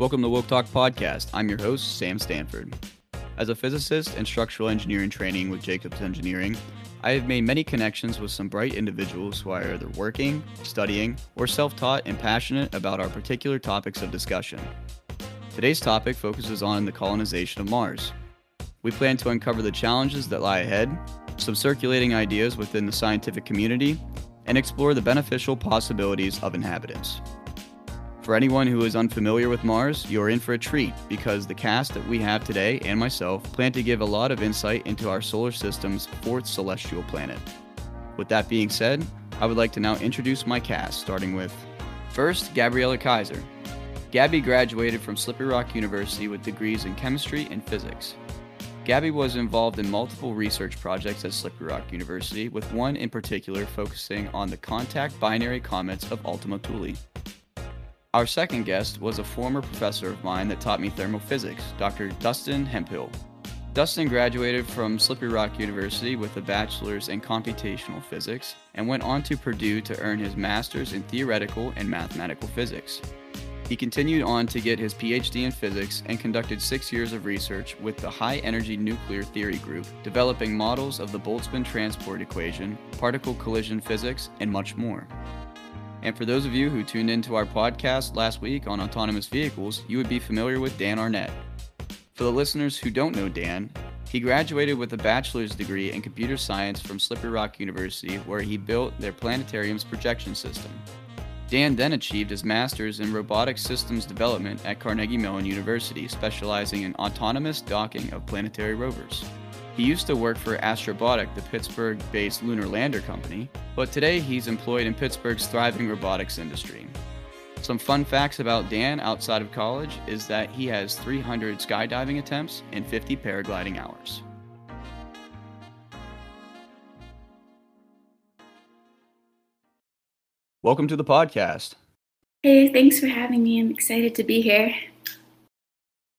Welcome to Woke Talk Podcast. I'm your host, Sam Stanford. As a physicist and structural engineering training with Jacobs Engineering, I have made many connections with some bright individuals who are either working, studying, or self taught and passionate about our particular topics of discussion. Today's topic focuses on the colonization of Mars. We plan to uncover the challenges that lie ahead, some circulating ideas within the scientific community, and explore the beneficial possibilities of inhabitants. For anyone who is unfamiliar with Mars, you're in for a treat because the cast that we have today and myself plan to give a lot of insight into our solar system's fourth celestial planet. With that being said, I would like to now introduce my cast, starting with first, Gabriella Kaiser. Gabby graduated from Slippery Rock University with degrees in chemistry and physics. Gabby was involved in multiple research projects at Slippery Rock University, with one in particular focusing on the contact binary comets of Ultima Thule. Our second guest was a former professor of mine that taught me thermophysics, Dr. Dustin Hemphill. Dustin graduated from Slippery Rock University with a bachelor's in computational physics and went on to Purdue to earn his master's in theoretical and mathematical physics. He continued on to get his PhD in physics and conducted six years of research with the High Energy Nuclear Theory Group, developing models of the Boltzmann transport equation, particle collision physics, and much more. And for those of you who tuned into our podcast last week on autonomous vehicles, you would be familiar with Dan Arnett. For the listeners who don't know Dan, he graduated with a bachelor's degree in computer science from Slippery Rock University, where he built their planetarium's projection system. Dan then achieved his master's in robotic systems development at Carnegie Mellon University, specializing in autonomous docking of planetary rovers. He used to work for Astrobotic, the Pittsburgh based lunar lander company, but today he's employed in Pittsburgh's thriving robotics industry. Some fun facts about Dan outside of college is that he has 300 skydiving attempts and 50 paragliding hours. Welcome to the podcast. Hey, thanks for having me. I'm excited to be here.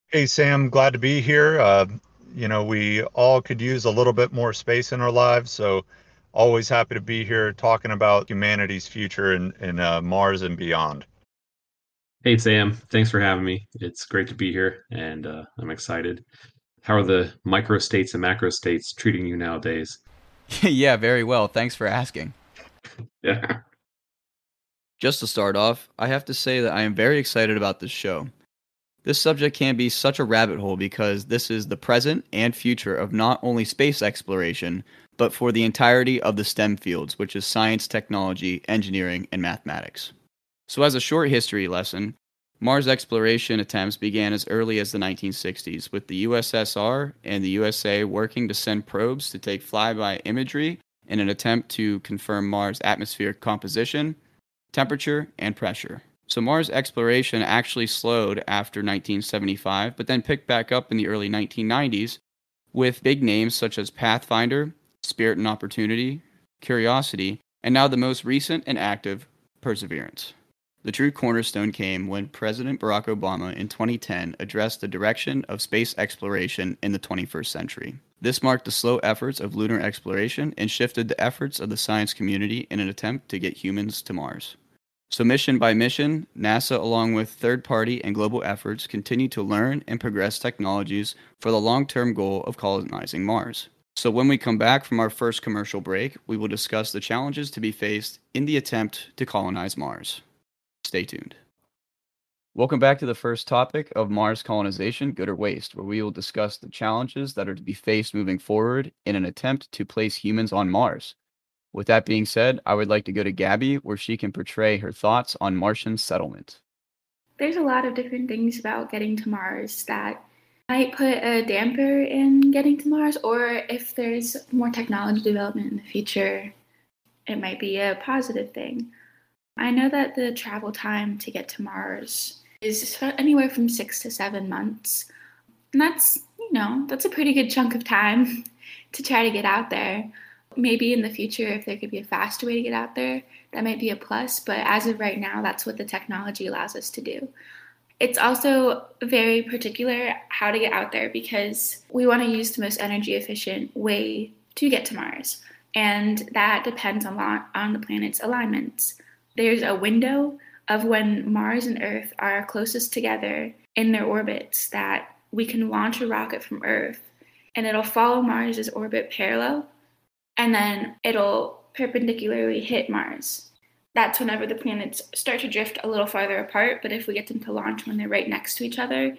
Hey, Sam, glad to be here. Uh, you know, we all could use a little bit more space in our lives. So, always happy to be here talking about humanity's future in, in uh, Mars and beyond. Hey, Sam. Thanks for having me. It's great to be here, and uh, I'm excited. How are the microstates and macro states treating you nowadays? yeah, very well. Thanks for asking. yeah. Just to start off, I have to say that I am very excited about this show. This subject can be such a rabbit hole because this is the present and future of not only space exploration, but for the entirety of the STEM fields, which is science, technology, engineering, and mathematics. So, as a short history lesson, Mars exploration attempts began as early as the 1960s, with the USSR and the USA working to send probes to take flyby imagery in an attempt to confirm Mars' atmospheric composition, temperature, and pressure. So Mars exploration actually slowed after 1975, but then picked back up in the early 1990s with big names such as Pathfinder, Spirit and Opportunity, Curiosity, and now the most recent and active, Perseverance. The true cornerstone came when President Barack Obama in 2010 addressed the direction of space exploration in the 21st century. This marked the slow efforts of lunar exploration and shifted the efforts of the science community in an attempt to get humans to Mars. So, mission by mission, NASA, along with third party and global efforts, continue to learn and progress technologies for the long term goal of colonizing Mars. So, when we come back from our first commercial break, we will discuss the challenges to be faced in the attempt to colonize Mars. Stay tuned. Welcome back to the first topic of Mars colonization, good or waste, where we will discuss the challenges that are to be faced moving forward in an attempt to place humans on Mars. With that being said, I would like to go to Gabby where she can portray her thoughts on Martian settlement. There's a lot of different things about getting to Mars that might put a damper in getting to Mars, or if there's more technology development in the future, it might be a positive thing. I know that the travel time to get to Mars is anywhere from six to seven months. And that's, you know, that's a pretty good chunk of time to try to get out there. Maybe in the future, if there could be a faster way to get out there, that might be a plus. But as of right now, that's what the technology allows us to do. It's also very particular how to get out there because we want to use the most energy efficient way to get to Mars. And that depends a lot on the planet's alignments. There's a window of when Mars and Earth are closest together in their orbits that we can launch a rocket from Earth and it'll follow Mars's orbit parallel and then it'll perpendicularly hit Mars. That's whenever the planets start to drift a little farther apart, but if we get them to launch when they're right next to each other,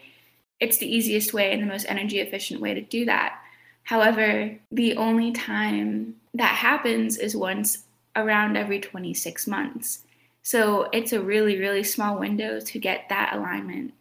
it's the easiest way and the most energy efficient way to do that. However, the only time that happens is once around every 26 months. So it's a really, really small window to get that alignment.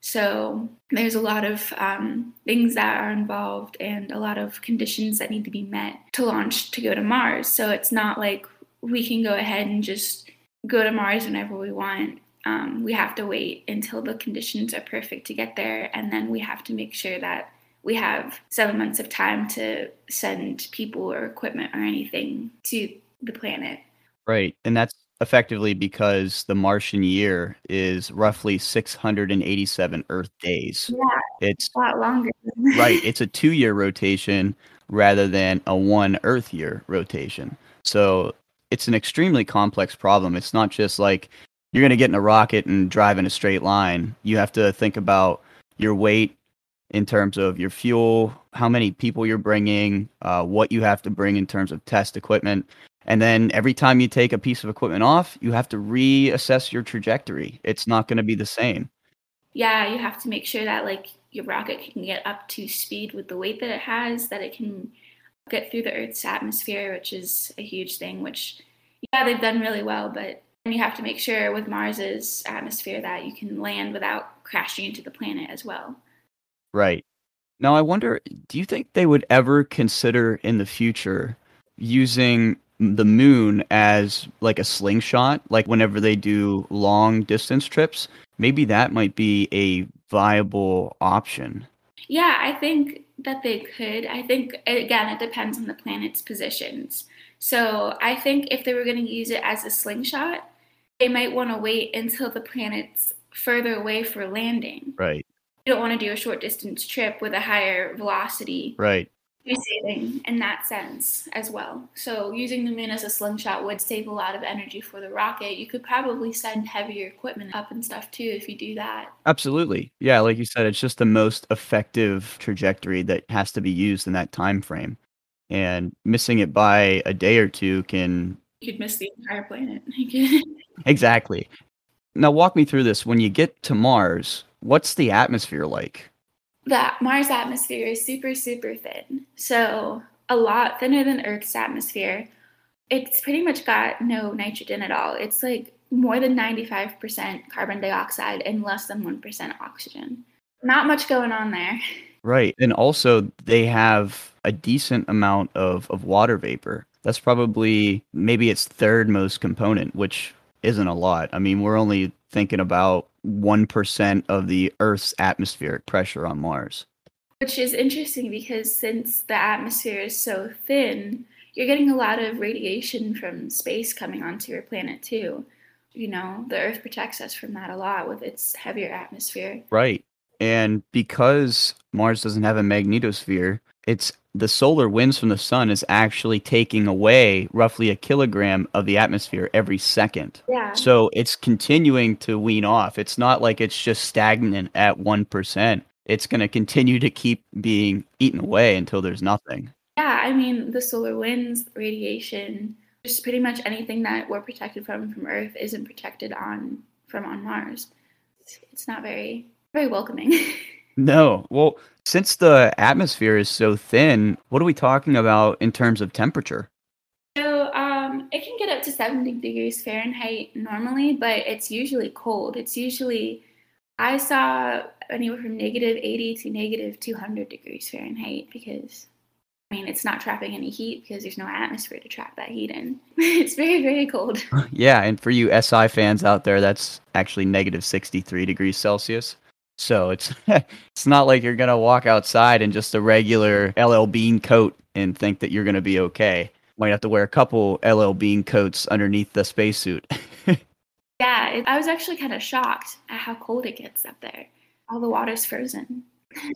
So there's a lot of um, things that are involved and a lot of conditions that need to be met to launch to go to Mars. So it's not like we can go ahead and just go to Mars whenever we want. Um, we have to wait until the conditions are perfect to get there, and then we have to make sure that we have seven months of time to send people or equipment or anything to the planet. Right. And that's effectively because the Martian year is roughly 687 Earth days. Yeah, It's a lot longer. right. It's a two year rotation rather than a one Earth year rotation. So it's an extremely complex problem. It's not just like you're going to get in a rocket and drive in a straight line. You have to think about your weight in terms of your fuel, how many people you're bringing, uh, what you have to bring in terms of test equipment. And then every time you take a piece of equipment off, you have to reassess your trajectory. It's not going to be the same. yeah, you have to make sure that like your rocket can get up to speed with the weight that it has, that it can get through the Earth's atmosphere, which is a huge thing. Which yeah, they've done really well, but you have to make sure with Mars's atmosphere that you can land without crashing into the planet as well. Right. Now, I wonder, do you think they would ever consider in the future using the moon as like a slingshot, like whenever they do long distance trips? Maybe that might be a viable option. Yeah, I think that they could. I think again, it depends on the planet's positions. So I think if they were going to use it as a slingshot, they might want to wait until the planet's further away for landing. Right. You don't want to do a short distance trip with a higher velocity. Right. Saving in that sense as well. So using the moon as a slingshot would save a lot of energy for the rocket. You could probably send heavier equipment up and stuff too if you do that. Absolutely. Yeah, like you said, it's just the most effective trajectory that has to be used in that time frame. And missing it by a day or two can You could miss the entire planet. exactly. Now walk me through this. When you get to Mars, what's the atmosphere like? The Mars atmosphere is super, super thin. So a lot thinner than Earth's atmosphere. It's pretty much got no nitrogen at all. It's like more than 95% carbon dioxide and less than 1% oxygen. Not much going on there. Right. And also they have a decent amount of, of water vapor. That's probably maybe its third most component, which isn't a lot. I mean, we're only thinking about 1% of the Earth's atmospheric pressure on Mars. Which is interesting because since the atmosphere is so thin, you're getting a lot of radiation from space coming onto your planet too. You know, the Earth protects us from that a lot with its heavier atmosphere. Right. And because Mars doesn't have a magnetosphere, it's the solar winds from the sun is actually taking away roughly a kilogram of the atmosphere every second. Yeah. So it's continuing to wean off. It's not like it's just stagnant at 1%. It's going to continue to keep being eaten away until there's nothing. Yeah, I mean, the solar winds, radiation, just pretty much anything that we're protected from from Earth isn't protected on from on Mars. It's, it's not very very welcoming. No. Well, since the atmosphere is so thin, what are we talking about in terms of temperature? so um, it can get up to 70 degrees Fahrenheit normally, but it's usually cold. It's usually I saw anywhere from negative 80 to negative 200 degrees Fahrenheit because I mean it's not trapping any heat because there's no atmosphere to trap that heat in. it's very very cold. Yeah, and for you SI fans out there, that's actually negative 63 degrees Celsius. So it's it's not like you're gonna walk outside in just a regular LL Bean coat and think that you're gonna be okay. Might have to wear a couple LL Bean coats underneath the spacesuit. Yeah, it, I was actually kind of shocked at how cold it gets up there. All the water's frozen.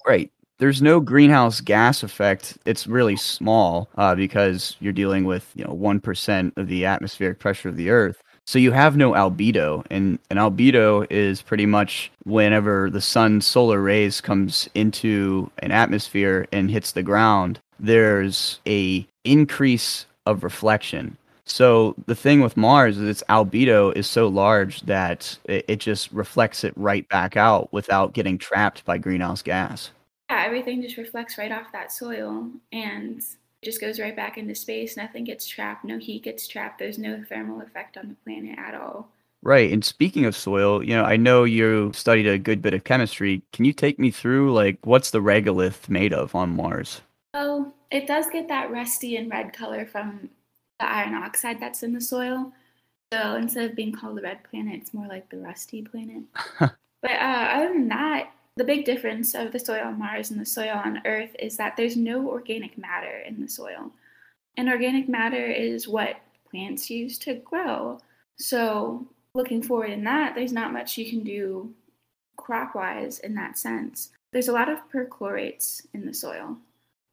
right. There's no greenhouse gas effect. It's really small uh, because you're dealing with you know one percent of the atmospheric pressure of the Earth. So you have no albedo, and an albedo is pretty much whenever the sun's solar rays comes into an atmosphere and hits the ground, there's a increase of reflection. So the thing with Mars is its albedo is so large that it, just reflects it right back out without getting trapped by greenhouse gas. Yeah, everything just reflects right off that soil and just goes right back into space. Nothing gets trapped. No heat gets trapped. There's no thermal effect on the planet at all. Right. And speaking of soil, you know, I know you studied a good bit of chemistry. Can you take me through like what's the regolith made of on Mars? Oh, it does get that rusty and red color from the iron oxide that's in the soil. So instead of being called the red planet, it's more like the rusty planet. but uh, other than that, the big difference of the soil on Mars and the soil on Earth is that there's no organic matter in the soil. And organic matter is what plants use to grow. So, looking forward in that, there's not much you can do crop wise in that sense. There's a lot of perchlorates in the soil.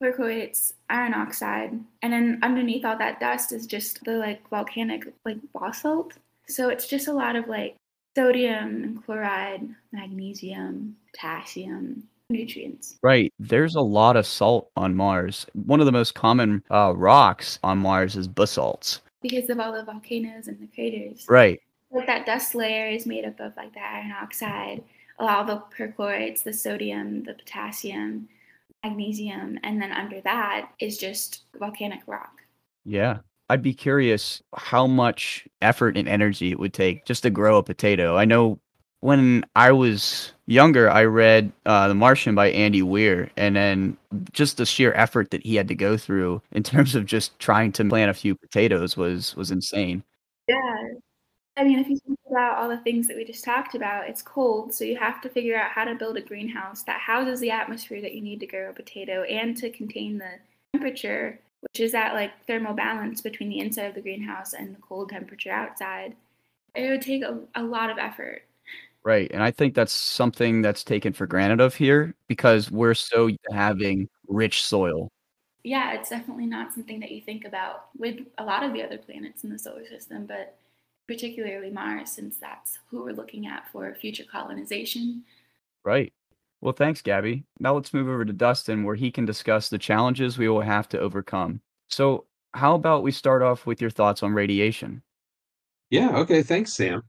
Perchlorates, iron oxide, and then underneath all that dust is just the like volcanic like basalt. So it's just a lot of like sodium and chloride, magnesium, potassium, nutrients. Right. There's a lot of salt on Mars. One of the most common uh, rocks on Mars is basalts. Because of all the volcanoes and the craters. Right. Like that dust layer is made up of like the iron oxide, all the perchlorates, the sodium, the potassium, magnesium, and then under that is just volcanic rock. Yeah. I'd be curious how much effort and energy it would take just to grow a potato. I know when I was younger, I read uh, The Martian by Andy Weir, and then just the sheer effort that he had to go through in terms of just trying to plant a few potatoes was was insane. Yeah, I mean, if you think about all the things that we just talked about, it's cold, so you have to figure out how to build a greenhouse that houses the atmosphere that you need to grow a potato and to contain the temperature which is that like thermal balance between the inside of the greenhouse and the cold temperature outside. It would take a, a lot of effort. Right. And I think that's something that's taken for granted of here because we're so having rich soil. Yeah, it's definitely not something that you think about with a lot of the other planets in the solar system, but particularly Mars, since that's who we're looking at for future colonization. Right. Well, thanks, Gabby. Now let's move over to Dustin, where he can discuss the challenges we will have to overcome. So, how about we start off with your thoughts on radiation? Yeah, okay. Thanks, Sam.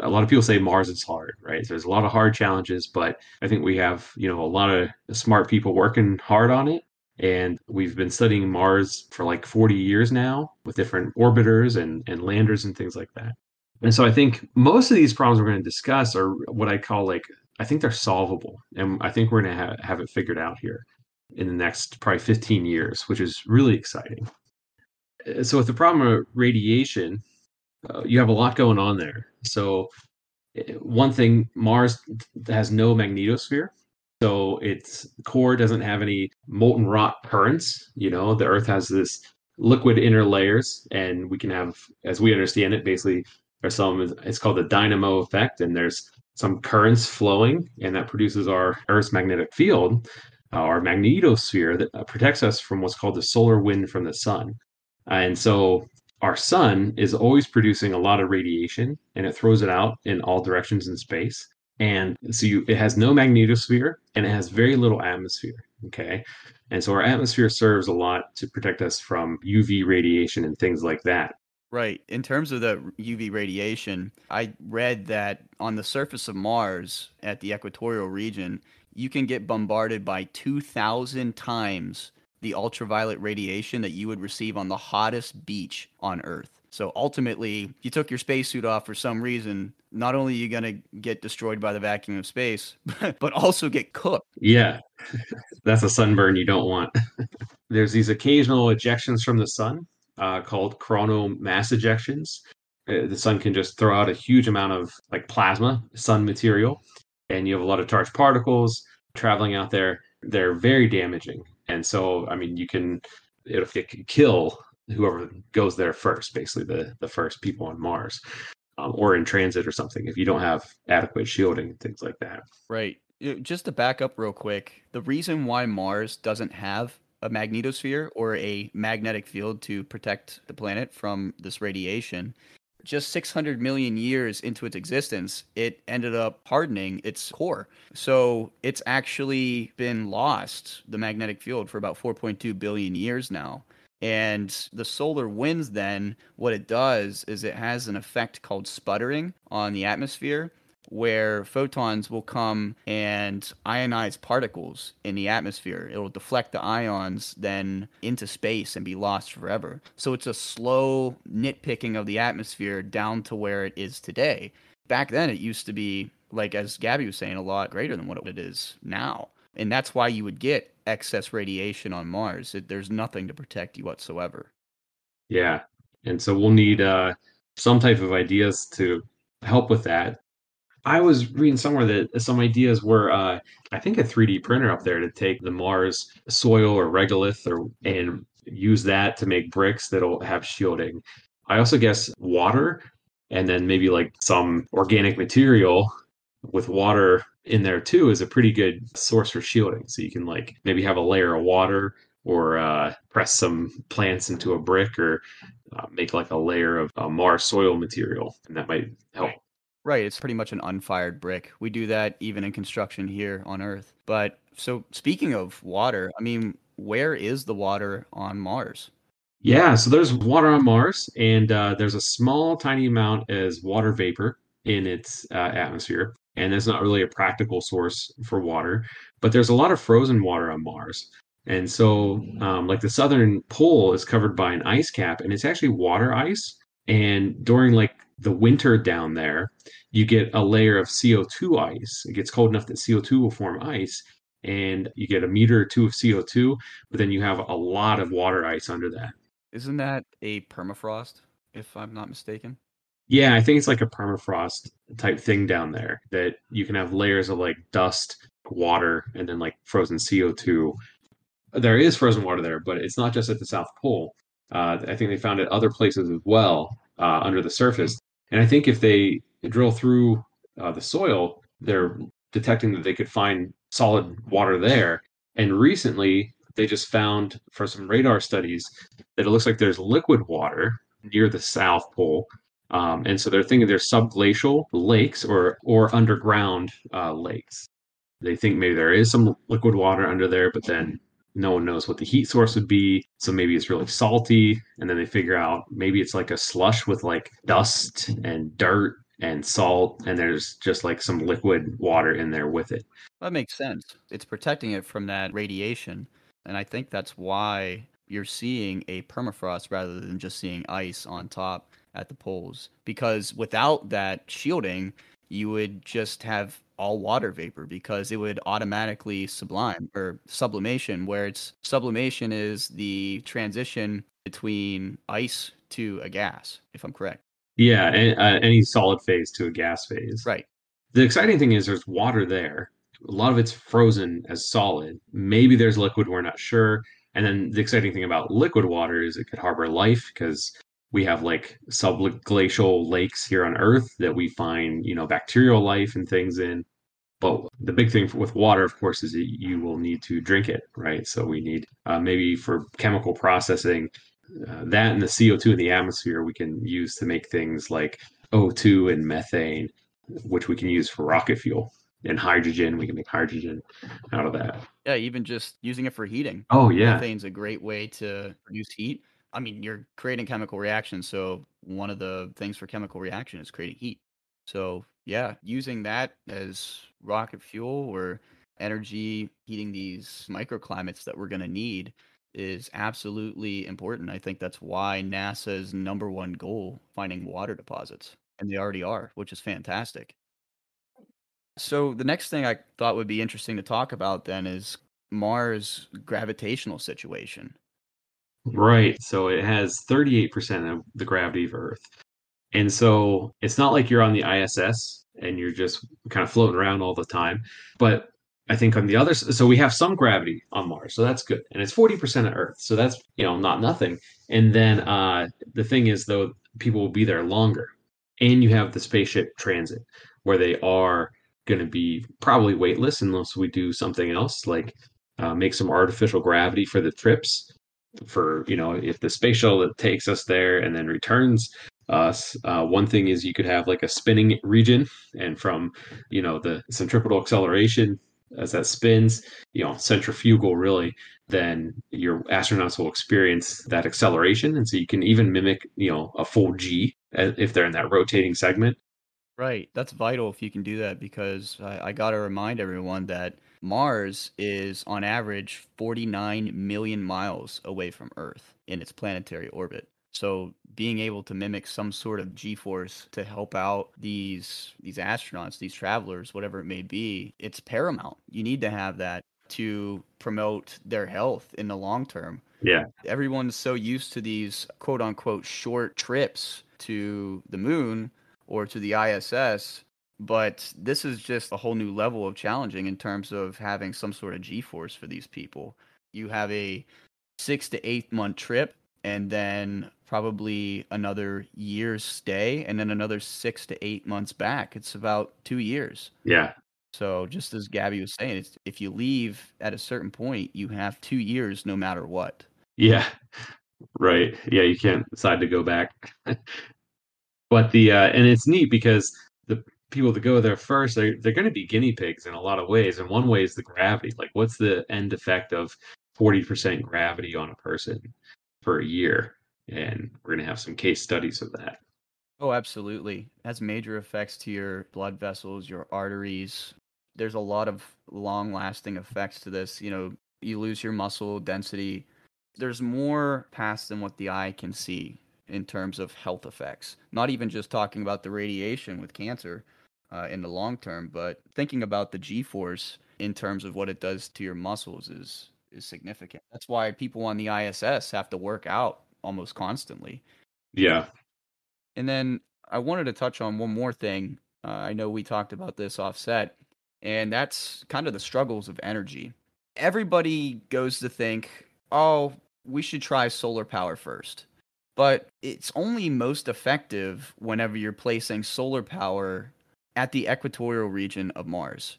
A lot of people say Mars is hard, right? So there's a lot of hard challenges, but I think we have, you know, a lot of smart people working hard on it. And we've been studying Mars for like 40 years now with different orbiters and, and landers and things like that. And so I think most of these problems we're going to discuss are what I call like I think they're solvable, and I think we're going to ha- have it figured out here in the next probably 15 years, which is really exciting. Uh, so, with the problem of radiation, uh, you have a lot going on there. So, uh, one thing, Mars has no magnetosphere. So its core doesn't have any molten rock currents. You know, the Earth has this liquid inner layers, and we can have, as we understand it, basically there's some. It's called the dynamo effect, and there's some currents flowing, and that produces our Earth's magnetic field, uh, our magnetosphere that uh, protects us from what's called the solar wind from the sun. And so our sun is always producing a lot of radiation and it throws it out in all directions in space. And so you, it has no magnetosphere and it has very little atmosphere. Okay. And so our atmosphere serves a lot to protect us from UV radiation and things like that. Right. In terms of the UV radiation, I read that on the surface of Mars at the equatorial region, you can get bombarded by 2,000 times the ultraviolet radiation that you would receive on the hottest beach on Earth. So ultimately, if you took your spacesuit off for some reason, not only are you going to get destroyed by the vacuum of space, but also get cooked. Yeah, that's a sunburn you don't want. There's these occasional ejections from the sun uh, called coronal mass ejections. Uh, the sun can just throw out a huge amount of like plasma, sun material, and you have a lot of charged particles traveling out there. They're very damaging, and so I mean, you can it, it can kill whoever goes there first, basically the the first people on Mars. Um, or in transit or something if you don't have adequate shielding and things like that. Right. Just to back up real quick, the reason why Mars doesn't have a magnetosphere or a magnetic field to protect the planet from this radiation just 600 million years into its existence, it ended up hardening its core. So it's actually been lost, the magnetic field, for about 4.2 billion years now. And the solar winds, then, what it does is it has an effect called sputtering on the atmosphere where photons will come and ionize particles in the atmosphere. It'll deflect the ions then into space and be lost forever. So it's a slow nitpicking of the atmosphere down to where it is today. Back then, it used to be, like as Gabby was saying, a lot greater than what it is now. And that's why you would get excess radiation on Mars. It, there's nothing to protect you whatsoever. Yeah. And so we'll need uh, some type of ideas to help with that I was reading somewhere that some ideas were, uh, I think, a 3D printer up there to take the Mars soil or regolith or and use that to make bricks that'll have shielding. I also guess water and then maybe like some organic material with water in there too is a pretty good source for shielding. So you can like maybe have a layer of water or uh, press some plants into a brick or uh, make like a layer of uh, Mars soil material, and that might help Right, it's pretty much an unfired brick. We do that even in construction here on Earth. But so speaking of water, I mean, where is the water on Mars? Yeah, so there's water on Mars, and uh, there's a small, tiny amount as water vapor in its uh, atmosphere, and that's not really a practical source for water. But there's a lot of frozen water on Mars, and so um, like the southern pole is covered by an ice cap, and it's actually water ice. And during like the winter down there, you get a layer of CO2 ice. It gets cold enough that CO2 will form ice, and you get a meter or two of CO2, but then you have a lot of water ice under that. Isn't that a permafrost, if I'm not mistaken? Yeah, I think it's like a permafrost type thing down there that you can have layers of like dust, water, and then like frozen CO2. There is frozen water there, but it's not just at the South Pole. Uh, I think they found it other places as well uh, under the surface. And I think if they drill through uh, the soil, they're detecting that they could find solid water there. And recently, they just found for some radar studies that it looks like there's liquid water near the South Pole. Um, and so they're thinking there's subglacial lakes or or underground uh, lakes. They think maybe there is some liquid water under there, but then no one knows what the heat source would be. So maybe it's really salty. And then they figure out maybe it's like a slush with like dust and dirt and salt. And there's just like some liquid water in there with it. That makes sense. It's protecting it from that radiation. And I think that's why you're seeing a permafrost rather than just seeing ice on top at the poles. Because without that shielding, you would just have all water vapor because it would automatically sublime or sublimation, where it's sublimation is the transition between ice to a gas, if I'm correct. Yeah, uh, any solid phase to a gas phase. Right. The exciting thing is there's water there. A lot of it's frozen as solid. Maybe there's liquid, we're not sure. And then the exciting thing about liquid water is it could harbor life because we have like subglacial lakes here on Earth that we find, you know, bacterial life and things in. But the big thing with water, of course, is that you will need to drink it, right? So we need uh, maybe for chemical processing, uh, that and the CO2 in the atmosphere we can use to make things like O2 and methane, which we can use for rocket fuel. And hydrogen, we can make hydrogen out of that. Yeah, even just using it for heating. Oh, yeah. Methane's a great way to produce heat. I mean, you're creating chemical reactions. So one of the things for chemical reaction is creating heat. So yeah, using that as rocket fuel or energy heating these microclimates that we're going to need is absolutely important. I think that's why NASA's number one goal finding water deposits and they already are, which is fantastic. So the next thing I thought would be interesting to talk about then is Mars gravitational situation. Right. So it has 38% of the gravity of Earth. And so it's not like you're on the ISS and you're just kind of floating around all the time. But I think on the other so we have some gravity on Mars, so that's good. And it's 40% of Earth. So that's, you know, not nothing. And then uh the thing is though people will be there longer. And you have the spaceship transit where they are going to be probably weightless unless we do something else like uh, make some artificial gravity for the trips for you know if the space shuttle that takes us there and then returns us. Uh, one thing is you could have like a spinning region, and from you know the centripetal acceleration as that spins, you know centrifugal really, then your astronauts will experience that acceleration, and so you can even mimic you know a full G if they're in that rotating segment. Right, that's vital if you can do that because I, I got to remind everyone that Mars is on average 49 million miles away from Earth in its planetary orbit. So being able to mimic some sort of G-force to help out these these astronauts, these travelers, whatever it may be, it's paramount. You need to have that to promote their health in the long term. Yeah. Everyone's so used to these quote unquote short trips to the moon or to the ISS, but this is just a whole new level of challenging in terms of having some sort of G-force for these people. You have a 6 to 8 month trip and then probably another year's stay and then another six to eight months back. It's about two years. Yeah. So just as Gabby was saying, it's, if you leave at a certain point, you have two years no matter what. Yeah. Right. Yeah, you can't decide to go back. but the uh, and it's neat because the people that go there first, they're they're going to be guinea pigs in a lot of ways. And one way is the gravity. Like, what's the end effect of forty percent gravity on a person? for a year. And we're going to have some case studies of that. Oh, absolutely. Has major effects to your blood vessels, your arteries. There's a lot of long lasting effects to this. You know, you lose your muscle density. There's more past than what the eye can see in terms of health effects. Not even just talking about the radiation with cancer uh, in the long term, but thinking about the G force in terms of what it does to your muscles is is significant. That's why people on the ISS have to work out almost constantly. Yeah. And then I wanted to touch on one more thing. Uh, I know we talked about this offset, and that's kind of the struggles of energy. Everybody goes to think, oh, we should try solar power first. But it's only most effective whenever you're placing solar power at the equatorial region of Mars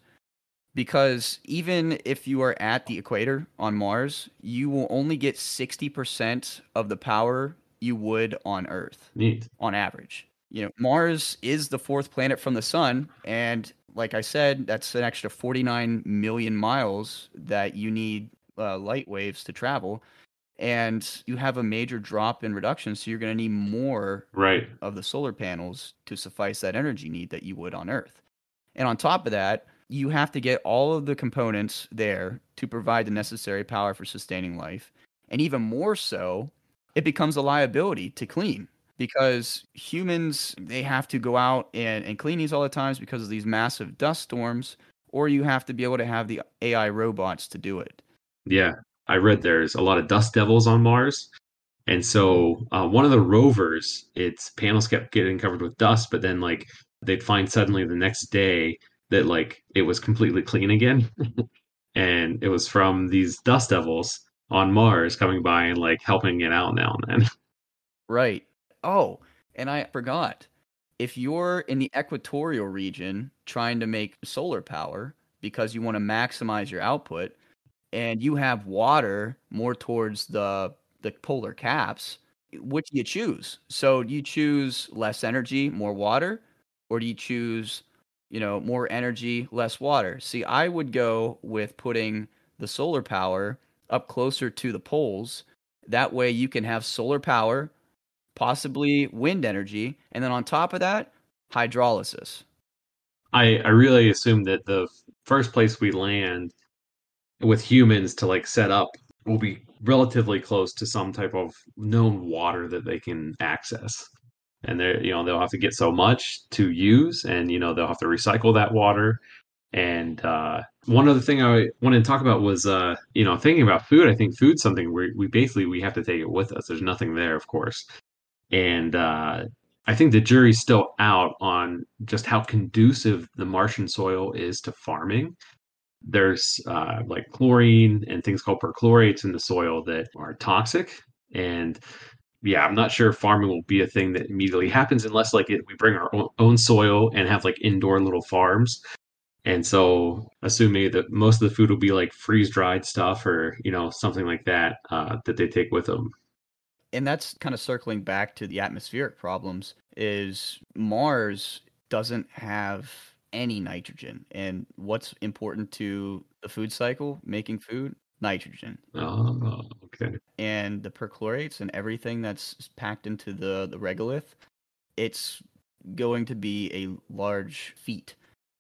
because even if you are at the equator on Mars, you will only get 60% of the power you would on Earth Neat. on average. You know, Mars is the fourth planet from the sun and like I said, that's an extra 49 million miles that you need uh, light waves to travel and you have a major drop in reduction so you're going to need more right of the solar panels to suffice that energy need that you would on earth and on top of that you have to get all of the components there to provide the necessary power for sustaining life. And even more so, it becomes a liability to clean because humans they have to go out and, and clean these all the times because of these massive dust storms, or you have to be able to have the AI robots to do it. Yeah, I read there's a lot of dust devils on Mars. And so uh, one of the rovers, its panels kept getting covered with dust, but then like they'd find suddenly the next day that like it was completely clean again. and it was from these dust devils on Mars coming by and like helping it out now and then. Right. Oh, and I forgot. If you're in the equatorial region trying to make solar power because you want to maximize your output and you have water more towards the the polar caps, which do you choose? So do you choose less energy, more water, or do you choose you know, more energy, less water. See, I would go with putting the solar power up closer to the poles. That way you can have solar power, possibly wind energy, and then on top of that, hydrolysis. I, I really assume that the first place we land with humans to like set up will be relatively close to some type of known water that they can access and they're you know they'll have to get so much to use and you know they'll have to recycle that water and uh, one other thing I wanted to talk about was uh, you know thinking about food. I think food's something we we basically we have to take it with us. There's nothing there, of course, and uh, I think the jury's still out on just how conducive the Martian soil is to farming. There's uh, like chlorine and things called perchlorates in the soil that are toxic, and yeah, I'm not sure farming will be a thing that immediately happens unless like it, we bring our own, soil and have like indoor little farms. And so, assuming that most of the food will be like freeze dried stuff or you know something like that uh, that they take with them. and that's kind of circling back to the atmospheric problems is Mars doesn't have any nitrogen. And what's important to the food cycle, making food? Nitrogen. Oh, okay. And the perchlorates and everything that's packed into the, the regolith, it's going to be a large feat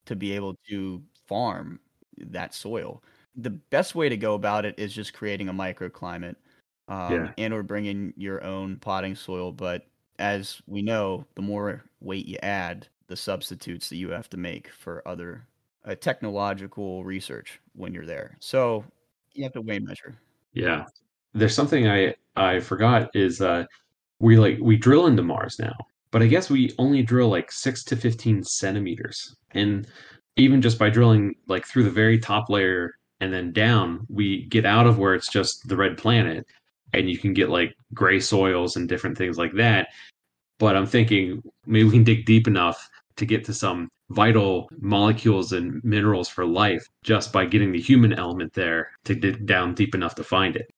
to be able to farm that soil. The best way to go about it is just creating a microclimate um, Yeah. and or bringing your own potting soil. But as we know, the more weight you add, the substitutes that you have to make for other uh, technological research when you're there. So you have to weigh measure. Yeah. There's something I I forgot is uh we like we drill into Mars now, but I guess we only drill like six to 15 centimeters. And even just by drilling like through the very top layer and then down, we get out of where it's just the red planet and you can get like gray soils and different things like that. But I'm thinking maybe we can dig deep enough to get to some vital molecules and minerals for life just by getting the human element there to dig down deep enough to find it.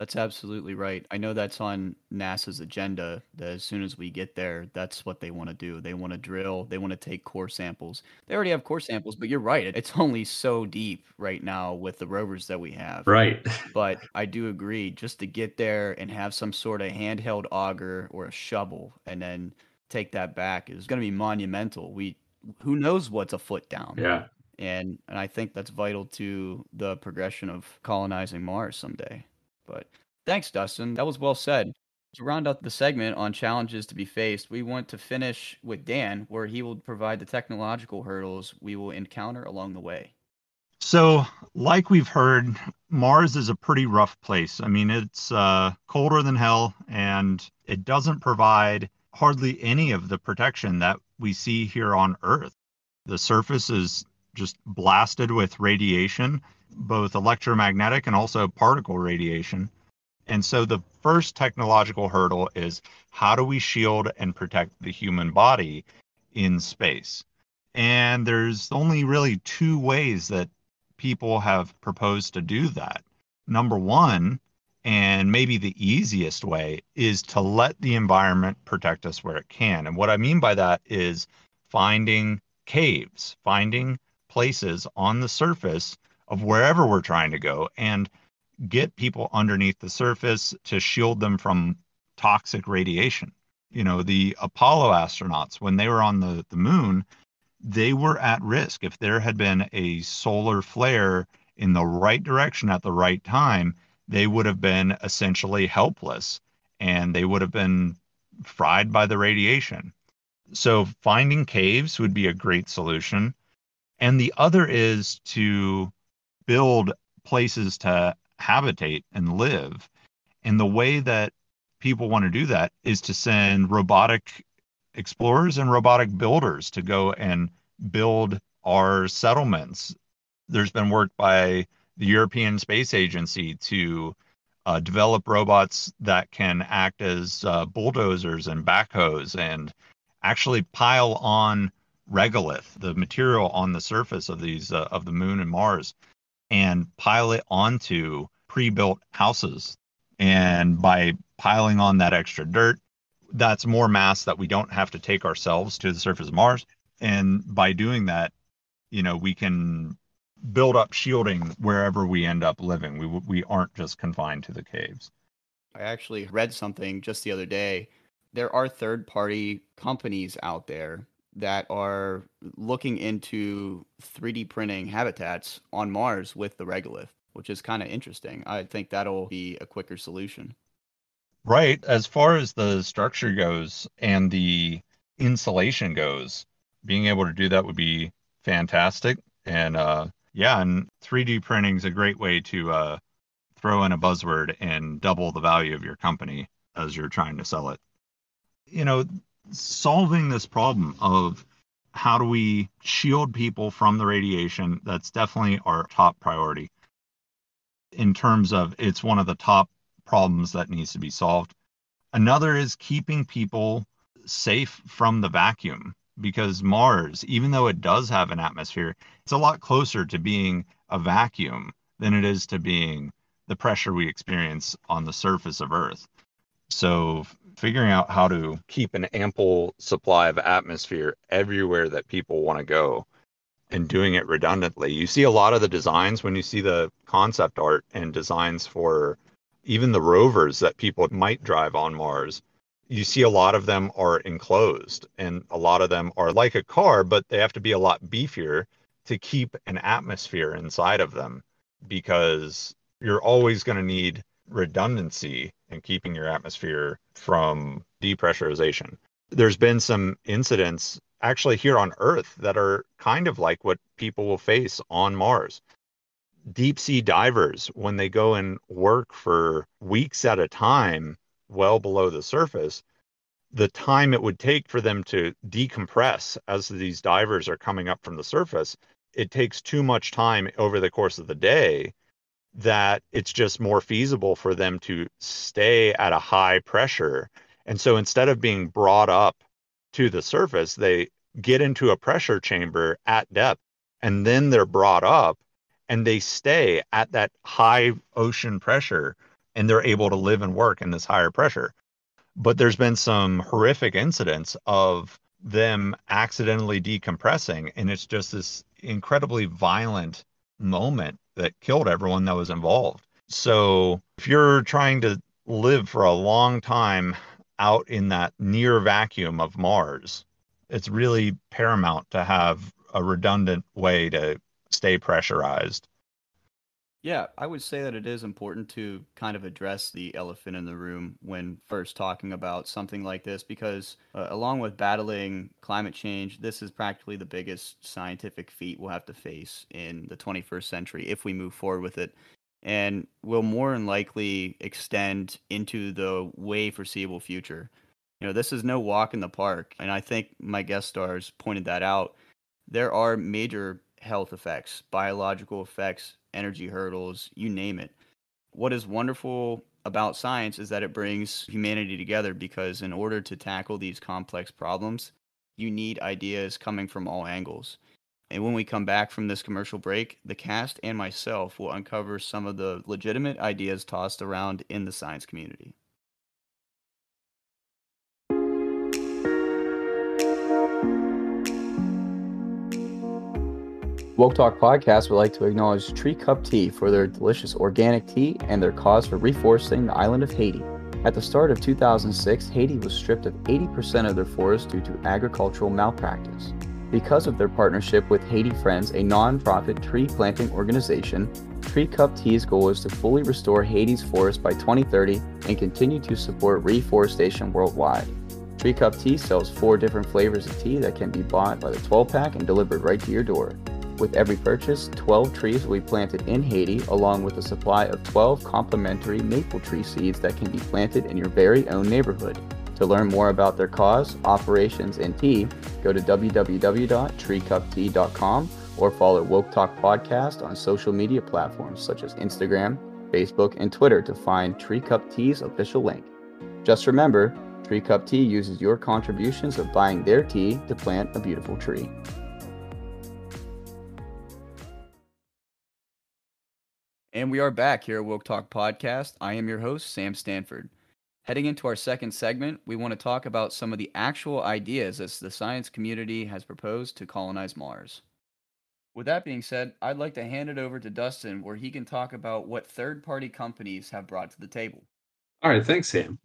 That's absolutely right. I know that's on NASA's agenda. That as soon as we get there, that's what they want to do. They want to drill. They want to take core samples. They already have core samples, but you're right. It's only so deep right now with the rovers that we have. Right. But I do agree, just to get there and have some sort of handheld auger or a shovel, and then take that back is going to be monumental. We, who knows what's a foot down? Yeah. and and I think that's vital to the progression of colonizing Mars someday. But thanks, Dustin. That was well said. To round out the segment on challenges to be faced, we want to finish with Dan, where he will provide the technological hurdles we will encounter along the way. So, like we've heard, Mars is a pretty rough place. I mean, it's uh, colder than hell, and it doesn't provide hardly any of the protection that we see here on Earth. The surface is just blasted with radiation, both electromagnetic and also particle radiation. And so, the first technological hurdle is how do we shield and protect the human body in space? And there's only really two ways that people have proposed to do that. Number one, and maybe the easiest way, is to let the environment protect us where it can. And what I mean by that is finding caves, finding places on the surface of wherever we're trying to go and get people underneath the surface to shield them from toxic radiation. You know, the Apollo astronauts, when they were on the, the moon, they were at risk. If there had been a solar flare in the right direction at the right time, they would have been essentially helpless and they would have been fried by the radiation. So, finding caves would be a great solution. And the other is to build places to habitate and live. And the way that people want to do that is to send robotic explorers and robotic builders to go and build our settlements. There's been work by the European Space Agency to uh, develop robots that can act as uh, bulldozers and backhoes and actually pile on regolith, the material on the surface of these uh, of the moon and Mars, and pile it onto pre-built houses. And by piling on that extra dirt, that's more mass that we don't have to take ourselves to the surface of Mars. And by doing that, you know, we can build up shielding wherever we end up living. We we aren't just confined to the caves. I actually read something just the other day. There are third party companies out there that are looking into 3D printing habitats on Mars with the regolith, which is kind of interesting. I think that'll be a quicker solution. Right. As far as the structure goes and the insulation goes, being able to do that would be fantastic. And uh, yeah, and 3D printing is a great way to uh, throw in a buzzword and double the value of your company as you're trying to sell it. You know, solving this problem of how do we shield people from the radiation, that's definitely our top priority in terms of it's one of the top problems that needs to be solved. Another is keeping people safe from the vacuum because Mars, even though it does have an atmosphere, it's a lot closer to being a vacuum than it is to being the pressure we experience on the surface of Earth. So, figuring out how to keep an ample supply of atmosphere everywhere that people want to go and doing it redundantly. You see a lot of the designs when you see the concept art and designs for even the rovers that people might drive on Mars. You see a lot of them are enclosed and a lot of them are like a car, but they have to be a lot beefier to keep an atmosphere inside of them because you're always going to need redundancy in keeping your atmosphere from depressurization. There's been some incidents actually here on Earth that are kind of like what people will face on Mars. Deep sea divers, when they go and work for weeks at a time well below the surface, the time it would take for them to decompress as these divers are coming up from the surface, it takes too much time over the course of the day that it's just more feasible for them to stay at a high pressure. And so instead of being brought up to the surface, they get into a pressure chamber at depth and then they're brought up and they stay at that high ocean pressure and they're able to live and work in this higher pressure. But there's been some horrific incidents of them accidentally decompressing and it's just this incredibly violent moment that killed everyone that was involved. So if you're trying to live for a long time out in that near vacuum of Mars, it's really paramount to have a redundant way to stay pressurized. Yeah, I would say that it is important to kind of address the elephant in the room when first talking about something like this because, uh, along with battling climate change, this is practically the biggest scientific feat we'll have to face in the 21st century if we move forward with it. And will more than likely extend into the way foreseeable future. You know, this is no walk in the park. And I think my guest stars pointed that out. There are major health effects, biological effects, energy hurdles, you name it. What is wonderful about science is that it brings humanity together because in order to tackle these complex problems, you need ideas coming from all angles. And when we come back from this commercial break, the cast and myself will uncover some of the legitimate ideas tossed around in the science community. Woke Talk Podcast would like to acknowledge Tree Cup Tea for their delicious organic tea and their cause for reforesting the island of Haiti. At the start of 2006, Haiti was stripped of 80% of their forests due to agricultural malpractice. Because of their partnership with Haiti Friends, a non-profit tree planting organization, Tree Cup Tea's goal is to fully restore Haiti's forest by 2030 and continue to support reforestation worldwide. Tree Cup Tea sells four different flavors of tea that can be bought by the 12 pack and delivered right to your door. With every purchase, 12 trees will be planted in Haiti, along with a supply of 12 complementary maple tree seeds that can be planted in your very own neighborhood. To learn more about their cause, operations, and tea, go to www.treecuptea.com or follow Woke Talk Podcast on social media platforms such as Instagram, Facebook, and Twitter to find Tree Cup Tea's official link. Just remember, Tree Cup Tea uses your contributions of buying their tea to plant a beautiful tree. And we are back here at Woke Talk Podcast. I am your host, Sam Stanford. Heading into our second segment, we want to talk about some of the actual ideas that the science community has proposed to colonize Mars. With that being said, I'd like to hand it over to Dustin where he can talk about what third party companies have brought to the table. All right, thanks, Sam.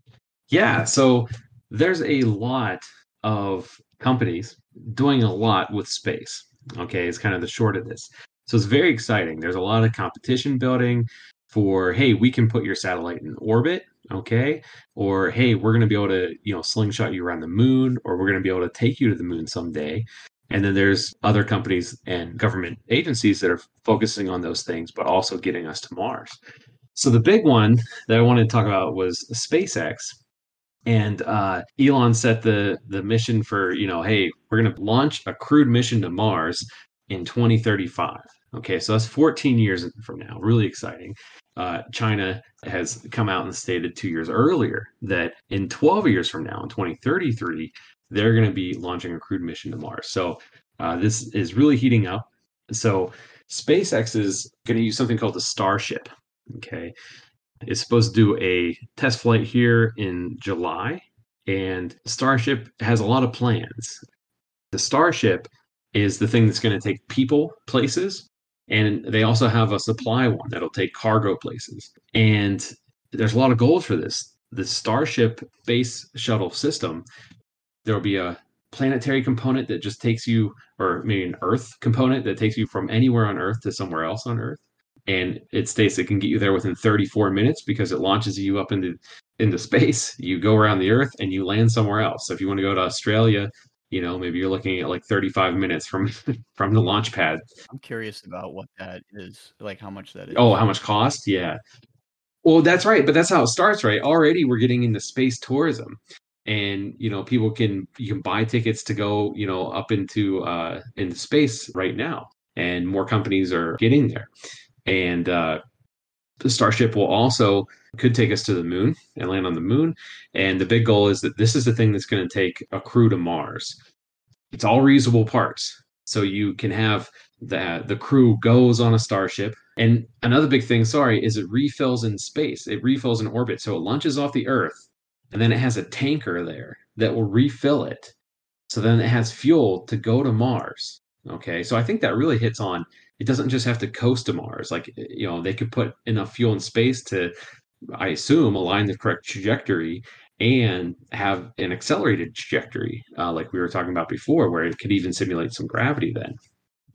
Yeah, so there's a lot of companies doing a lot with space. Okay, it's kind of the short of this. So it's very exciting. There's a lot of competition building for, hey, we can put your satellite in orbit, okay? Or hey, we're going to be able to, you know, slingshot you around the moon, or we're going to be able to take you to the moon someday. And then there's other companies and government agencies that are focusing on those things, but also getting us to Mars. So the big one that I wanted to talk about was SpaceX. And uh, Elon set the the mission for, you know, hey, we're going to launch a crewed mission to Mars in 2035. Okay, so that's 14 years from now. Really exciting. Uh, China has come out and stated two years earlier that in 12 years from now, in 2033, they're going to be launching a crewed mission to Mars. So uh, this is really heating up. So SpaceX is going to use something called the Starship. Okay, it's supposed to do a test flight here in July, and Starship has a lot of plans. The Starship is the thing that's going to take people places, and they also have a supply one that'll take cargo places. And there's a lot of goals for this. The Starship space shuttle system, there'll be a planetary component that just takes you, or maybe an Earth component that takes you from anywhere on Earth to somewhere else on Earth. And it states it can get you there within 34 minutes because it launches you up into into space. You go around the Earth and you land somewhere else. So if you want to go to Australia, you know maybe you're looking at like 35 minutes from from the launch pad. I'm curious about what that is, like how much that is. Oh, how much cost? Yeah. Well, that's right, but that's how it starts, right? Already we're getting into space tourism and you know people can you can buy tickets to go you know up into uh into space right now and more companies are getting there and uh the starship will also could take us to the moon and land on the moon and the big goal is that this is the thing that's going to take a crew to mars it's all reusable parts so you can have the the crew goes on a starship and another big thing sorry is it refills in space it refills in orbit so it launches off the earth and then it has a tanker there that will refill it. So then it has fuel to go to Mars. Okay, so I think that really hits on it doesn't just have to coast to Mars. Like, you know, they could put enough fuel in space to, I assume, align the correct trajectory and have an accelerated trajectory, uh, like we were talking about before, where it could even simulate some gravity then.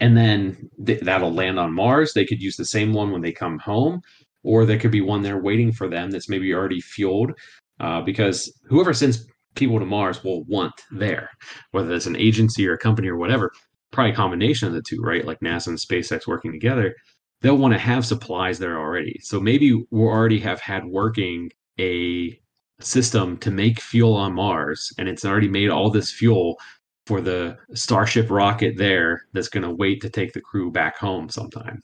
And then th- that'll land on Mars. They could use the same one when they come home, or there could be one there waiting for them that's maybe already fueled uh, because whoever sends people to Mars will want there, whether it's an agency or a company or whatever, probably a combination of the two, right? Like NASA and SpaceX working together, they'll want to have supplies there already. So maybe we'll already have had working a system to make fuel on Mars, and it's already made all this fuel for the Starship rocket there that's going to wait to take the crew back home sometime.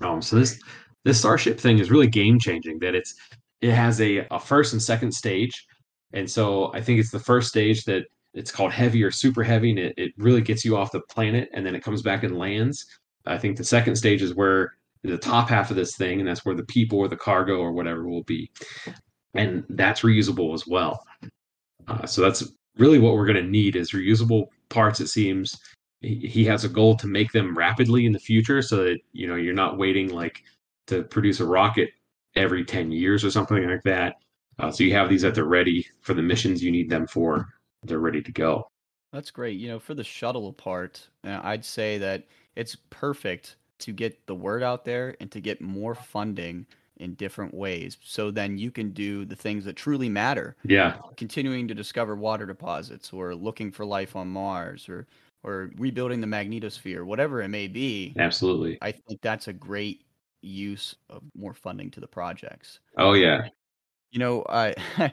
Um, so this this Starship thing is really game changing. That it's it has a, a first and second stage. And so I think it's the first stage that it's called heavy or super heavy, and it, it really gets you off the planet, and then it comes back and lands. I think the second stage is where the top half of this thing, and that's where the people or the cargo or whatever will be. And that's reusable as well. Uh, so that's really what we're going to need is reusable parts. It seems he has a goal to make them rapidly in the future, so that you know you're not waiting like to produce a rocket every 10 years or something like that. Uh, so you have these that they're ready for the missions you need them for. They're ready to go. That's great. You know, for the shuttle part, uh, I'd say that it's perfect to get the word out there and to get more funding in different ways. So then you can do the things that truly matter. Yeah. Continuing to discover water deposits or looking for life on Mars or or rebuilding the magnetosphere, whatever it may be. Absolutely. I think that's a great use of more funding to the projects. Oh yeah. You know, I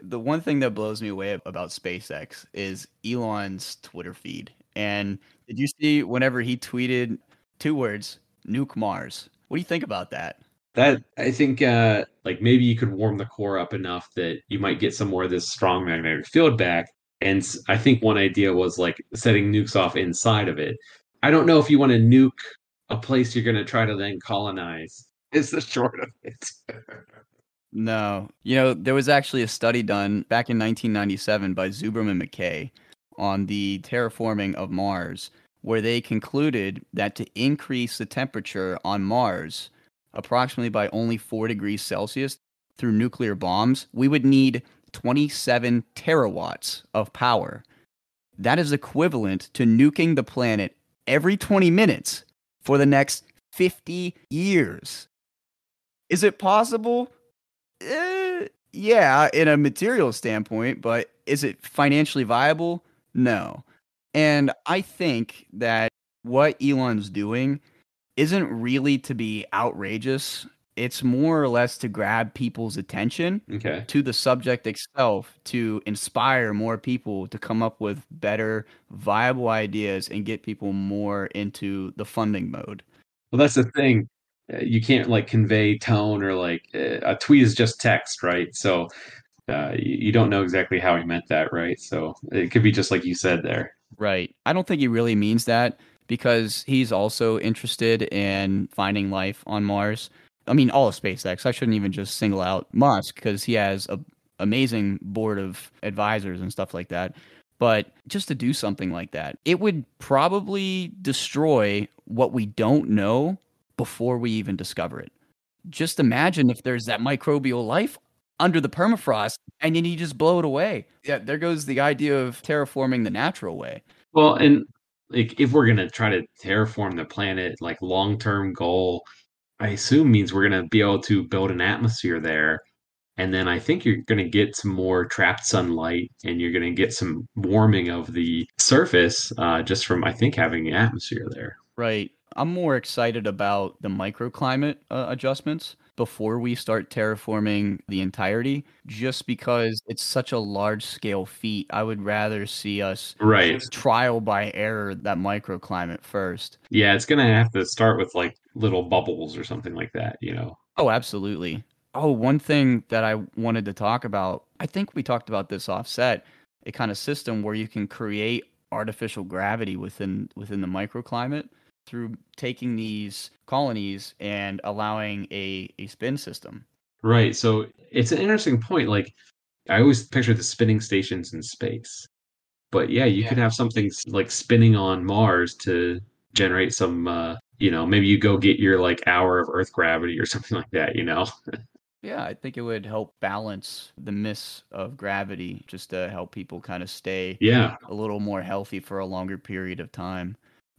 the one thing that blows me away about SpaceX is Elon's Twitter feed. And did you see whenever he tweeted two words, nuke Mars? What do you think about that? That I think uh like maybe you could warm the core up enough that you might get some more of this strong magnetic field back. And I think one idea was like setting nukes off inside of it. I don't know if you want to nuke a place you're going to try to then colonize is the short of it. no. You know, there was actually a study done back in 1997 by Zubrin and McKay on the terraforming of Mars, where they concluded that to increase the temperature on Mars approximately by only 4 degrees Celsius through nuclear bombs, we would need 27 terawatts of power. That is equivalent to nuking the planet every 20 minutes for the next 50 years. Is it possible? Eh, yeah, in a material standpoint, but is it financially viable? No. And I think that what Elon's doing isn't really to be outrageous. It's more or less to grab people's attention okay. to the subject itself to inspire more people to come up with better, viable ideas and get people more into the funding mode. Well, that's the thing. Uh, you can't like convey tone or like uh, a tweet is just text, right? So uh, you don't know exactly how he meant that, right? So it could be just like you said there. Right. I don't think he really means that because he's also interested in finding life on Mars. I mean, all of SpaceX. I shouldn't even just single out Musk because he has a amazing board of advisors and stuff like that. But just to do something like that, it would probably destroy what we don't know before we even discover it. Just imagine if there's that microbial life under the permafrost and then you just blow it away. Yeah, there goes the idea of terraforming the natural way. Well, and like if we're gonna try to terraform the planet, like long term goal, I assume means we're gonna be able to build an atmosphere there and then I think you're going to get some more trapped sunlight, and you're going to get some warming of the surface uh, just from I think having the atmosphere there. Right. I'm more excited about the microclimate uh, adjustments before we start terraforming the entirety, just because it's such a large scale feat. I would rather see us right trial by error that microclimate first. Yeah, it's gonna have to start with like little bubbles or something like that, you know. Oh, absolutely. Oh, one thing that I wanted to talk about, I think we talked about this offset, a kind of system where you can create artificial gravity within within the microclimate through taking these colonies and allowing a, a spin system. Right. So it's an interesting point. Like I always picture the spinning stations in space. But yeah, you yeah. could have something like spinning on Mars to generate some uh, you know, maybe you go get your like hour of Earth gravity or something like that, you know. Yeah, I think it would help balance the miss of gravity just to help people kind of stay yeah. a little more healthy for a longer period of time.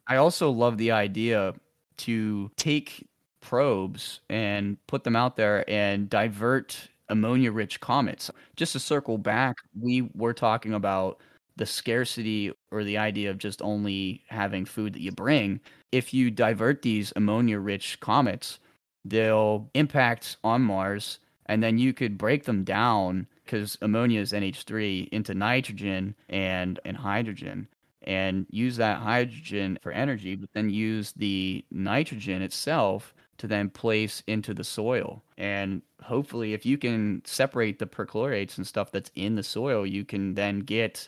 I also love the idea to take probes and put them out there and divert ammonia rich comets. Just to circle back, we were talking about the scarcity or the idea of just only having food that you bring. If you divert these ammonia rich comets, they'll impact on Mars, and then you could break them down because ammonia is NH3 into nitrogen and, and hydrogen and use that hydrogen for energy, but then use the nitrogen itself to then place into the soil. And hopefully, if you can separate the perchlorates and stuff that's in the soil, you can then get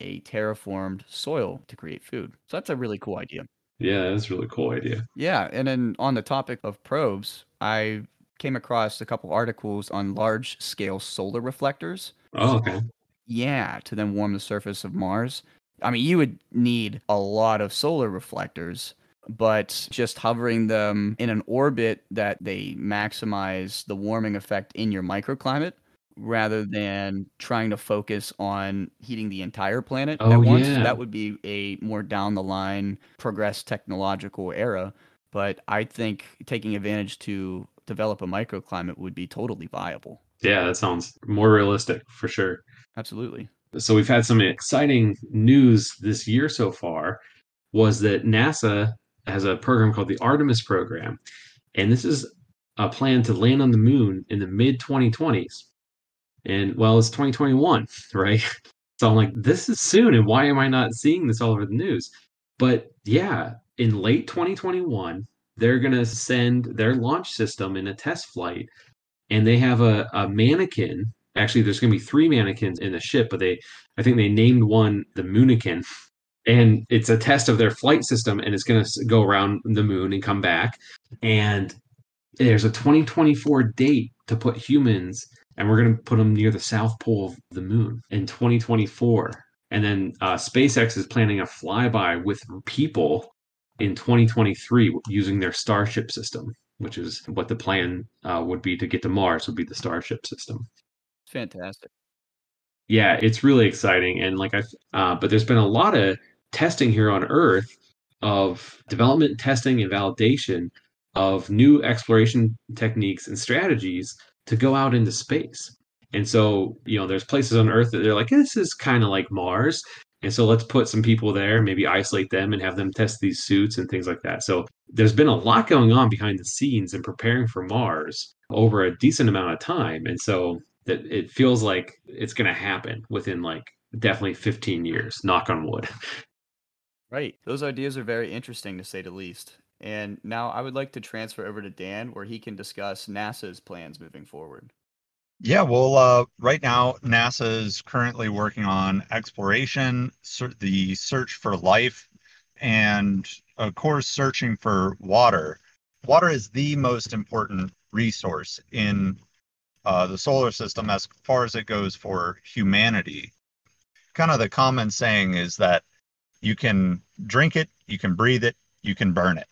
a terraformed soil to create food. So that's a really cool idea. Yeah, that's a really cool idea. Yeah, and then on the topic of probes, I came across a couple articles on large scale solar reflectors. Oh, okay. Yeah, to then warm the surface of Mars. I mean, you would need a lot of solar reflectors, but just hovering them in an orbit that they maximize the warming effect in your microclimate rather than trying to focus on heating the entire planet oh, at once. Yeah. That would be a more down the line, progress technological era. But I think taking advantage to develop a microclimate would be totally viable. Yeah, that sounds more realistic for sure. Absolutely. So we've had some exciting news this year so far was that NASA has a program called the Artemis program. And this is a plan to land on the moon in the mid 2020s. And well, it's 2021, right? So I'm like, this is soon. And why am I not seeing this all over the news? But yeah, in late 2021, they're going to send their launch system in a test flight. And they have a, a mannequin. Actually, there's going to be three mannequins in the ship, but they, I think they named one the Moonikin. And it's a test of their flight system, and it's going to go around the moon and come back. And there's a 2024 date to put humans and we're going to put them near the south pole of the moon in 2024. And then uh, SpaceX is planning a flyby with people in 2023 using their Starship system, which is what the plan uh, would be to get to Mars. Would be the Starship system. Fantastic. Yeah, it's really exciting, and like I, uh, but there's been a lot of testing here on Earth of development, testing, and validation of new exploration techniques and strategies to go out into space. And so, you know, there's places on Earth that they're like, this is kind of like Mars. And so let's put some people there, maybe isolate them and have them test these suits and things like that. So there's been a lot going on behind the scenes and preparing for Mars over a decent amount of time. And so that it feels like it's going to happen within like definitely 15 years, knock on wood. Right. Those ideas are very interesting to say the least. And now I would like to transfer over to Dan where he can discuss NASA's plans moving forward. Yeah, well, uh, right now, NASA is currently working on exploration, the search for life, and of course, searching for water. water is the most important resource in uh, the solar system as far as it goes for humanity. Kind of the common saying is that you can drink it, you can breathe it, you can burn it.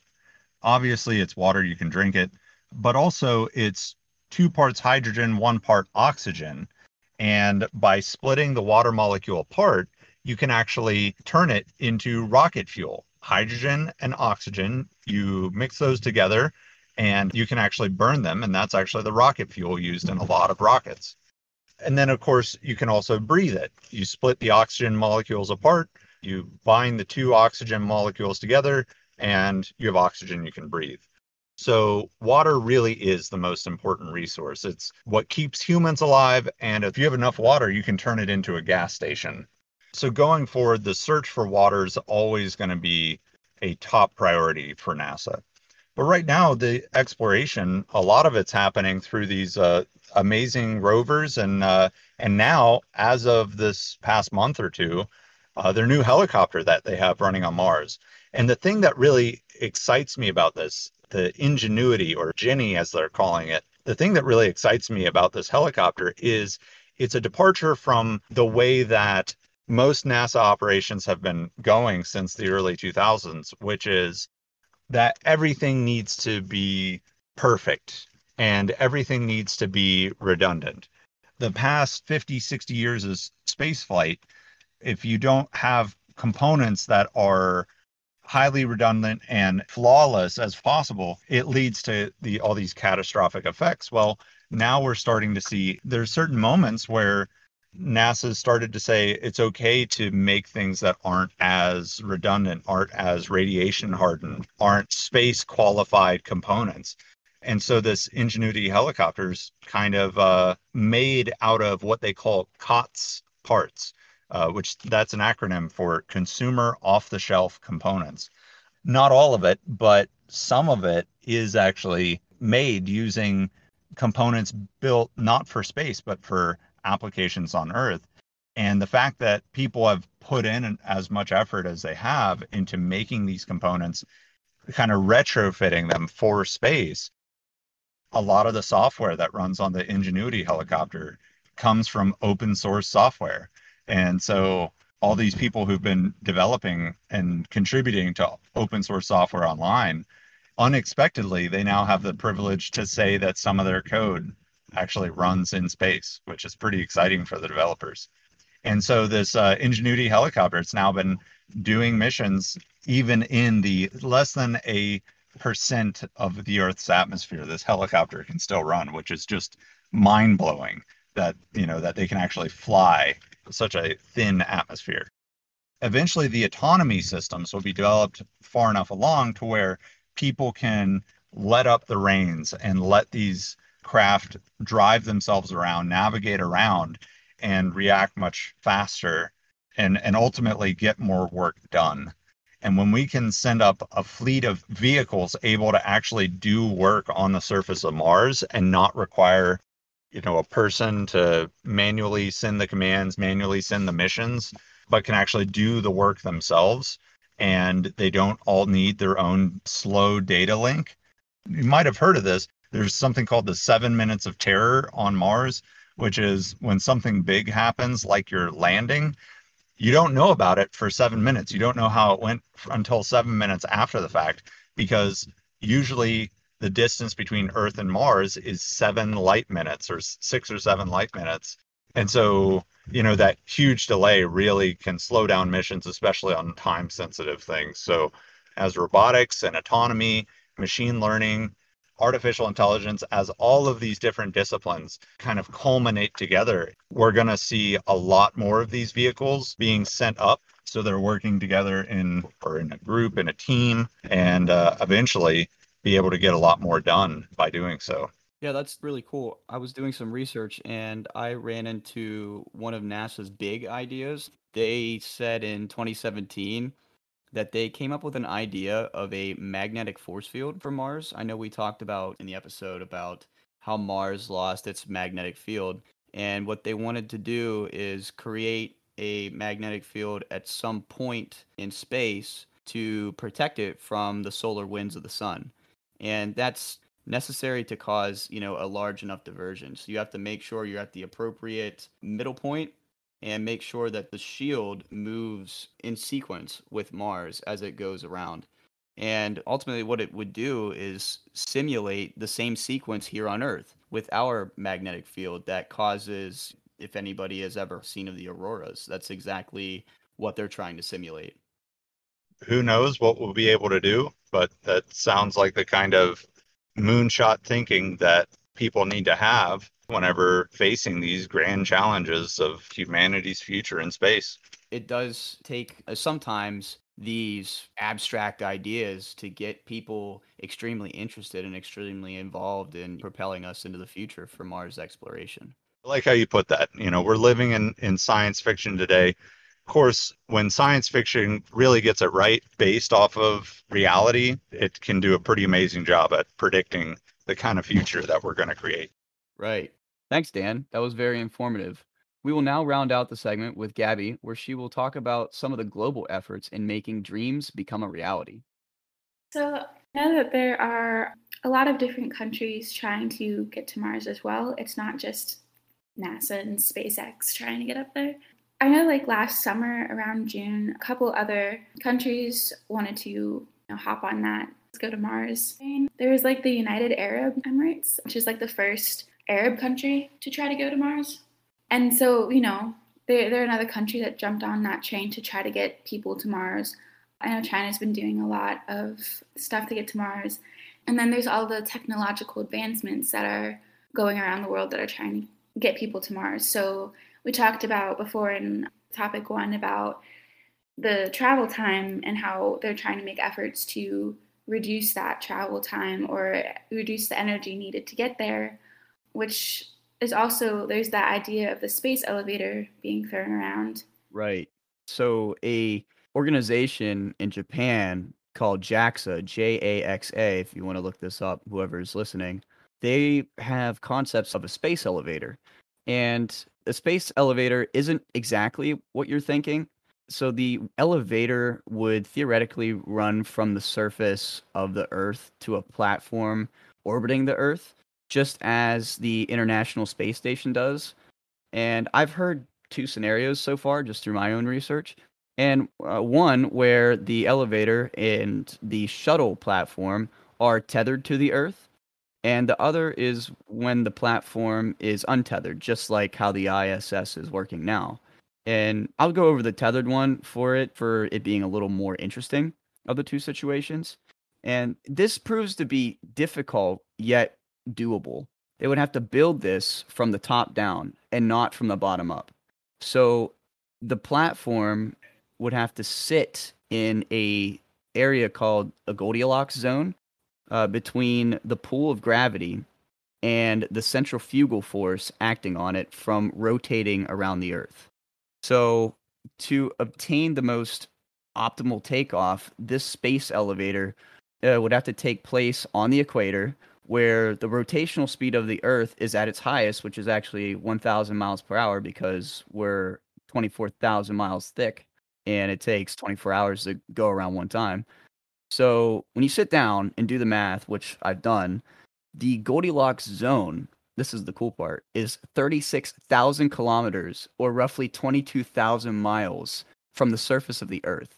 Obviously, it's water, you can drink it, but also it's two parts hydrogen, one part oxygen. And by splitting the water molecule apart, you can actually turn it into rocket fuel. Hydrogen and oxygen, you mix those together and you can actually burn them. And that's actually the rocket fuel used in a lot of rockets. And then, of course, you can also breathe it. You split the oxygen molecules apart, you bind the two oxygen molecules together, and you have oxygen you can breathe. So, water really is the most important resource. It's what keeps humans alive. And if you have enough water, you can turn it into a gas station. So, going forward, the search for water is always going to be a top priority for NASA. But right now, the exploration, a lot of it's happening through these uh, amazing rovers. And, uh, and now, as of this past month or two, uh, their new helicopter that they have running on Mars. And the thing that really excites me about this the ingenuity or Ginny as they're calling it. The thing that really excites me about this helicopter is it's a departure from the way that most NASA operations have been going since the early 2000s, which is that everything needs to be perfect and everything needs to be redundant. The past 50, 60 years of spaceflight, if you don't have components that are highly redundant and flawless as possible, it leads to the all these catastrophic effects. Well, now we're starting to see there's certain moments where NASA started to say it's okay to make things that aren't as redundant, aren't as radiation hardened, aren't space qualified components. And so this Ingenuity helicopters kind of uh, made out of what they call COTS parts uh, which that's an acronym for consumer off the shelf components. Not all of it, but some of it is actually made using components built not for space, but for applications on Earth. And the fact that people have put in as much effort as they have into making these components, kind of retrofitting them for space, a lot of the software that runs on the Ingenuity helicopter comes from open source software. And so all these people who've been developing and contributing to open source software online, unexpectedly, they now have the privilege to say that some of their code actually runs in space, which is pretty exciting for the developers. And so this uh, Ingenuity helicopter, it's now been doing missions even in the less than a percent of the Earth's atmosphere. This helicopter can still run, which is just mind blowing that you know that they can actually fly such a thin atmosphere. Eventually, the autonomy systems will be developed far enough along to where people can let up the reins and let these craft drive themselves around, navigate around, and react much faster and, and ultimately get more work done. And when we can send up a fleet of vehicles able to actually do work on the surface of Mars and not require you know a person to manually send the commands manually send the missions but can actually do the work themselves and they don't all need their own slow data link you might have heard of this there's something called the seven minutes of terror on mars which is when something big happens like you're landing you don't know about it for seven minutes you don't know how it went until seven minutes after the fact because usually the distance between Earth and Mars is seven light minutes or six or seven light minutes. And so, you know, that huge delay really can slow down missions, especially on time sensitive things. So, as robotics and autonomy, machine learning, artificial intelligence, as all of these different disciplines kind of culminate together, we're going to see a lot more of these vehicles being sent up. So they're working together in or in a group, in a team, and uh, eventually be able to get a lot more done by doing so. Yeah, that's really cool. I was doing some research and I ran into one of NASA's big ideas. They said in 2017 that they came up with an idea of a magnetic force field for Mars. I know we talked about in the episode about how Mars lost its magnetic field. And what they wanted to do is create a magnetic field at some point in space to protect it from the solar winds of the sun. And that's necessary to cause, you know, a large enough diversion. So you have to make sure you're at the appropriate middle point and make sure that the shield moves in sequence with Mars as it goes around. And ultimately, what it would do is simulate the same sequence here on Earth with our magnetic field that causes, if anybody has ever seen of the auroras, that's exactly what they're trying to simulate. Who knows what we'll be able to do, but that sounds like the kind of moonshot thinking that people need to have whenever facing these grand challenges of humanity's future in space. It does take uh, sometimes these abstract ideas to get people extremely interested and extremely involved in propelling us into the future for Mars exploration. I like how you put that. You know, we're living in, in science fiction today. Of course, when science fiction really gets it right based off of reality, it can do a pretty amazing job at predicting the kind of future that we're going to create. Right. Thanks, Dan. That was very informative. We will now round out the segment with Gabby, where she will talk about some of the global efforts in making dreams become a reality. So, I know that there are a lot of different countries trying to get to Mars as well. It's not just NASA and SpaceX trying to get up there. I know, like last summer around June, a couple other countries wanted to you know, hop on that. Go to Mars. There was like the United Arab Emirates, which is like the first Arab country to try to go to Mars. And so, you know, they're, they're another country that jumped on that train to try to get people to Mars. I know China's been doing a lot of stuff to get to Mars. And then there's all the technological advancements that are going around the world that are trying to get people to Mars. So we talked about before in topic one about the travel time and how they're trying to make efforts to reduce that travel time or reduce the energy needed to get there, which is also there's that idea of the space elevator being thrown around. Right. So a organization in Japan called JAXA, J A X A, if you want to look this up, whoever's listening, they have concepts of a space elevator. And a space elevator isn't exactly what you're thinking. So the elevator would theoretically run from the surface of the Earth to a platform orbiting the Earth just as the International Space Station does. And I've heard two scenarios so far just through my own research. And uh, one where the elevator and the shuttle platform are tethered to the Earth. And the other is when the platform is untethered, just like how the ISS is working now. And I'll go over the tethered one for it, for it being a little more interesting of the two situations. And this proves to be difficult, yet doable. They would have to build this from the top down and not from the bottom up. So the platform would have to sit in a area called a Goldilocks zone uh, between the pool of gravity and the centrifugal force acting on it from rotating around the Earth. So to obtain the most optimal takeoff, this space elevator uh, would have to take place on the equator where the rotational speed of the Earth is at its highest, which is actually 1,000 miles per hour because we're 24,000 miles thick and it takes 24 hours to go around one time. So when you sit down and do the math, which I've done, the Goldilocks zone, this is the cool part, is 36,000 kilometers or roughly 22,000 miles from the surface of the Earth.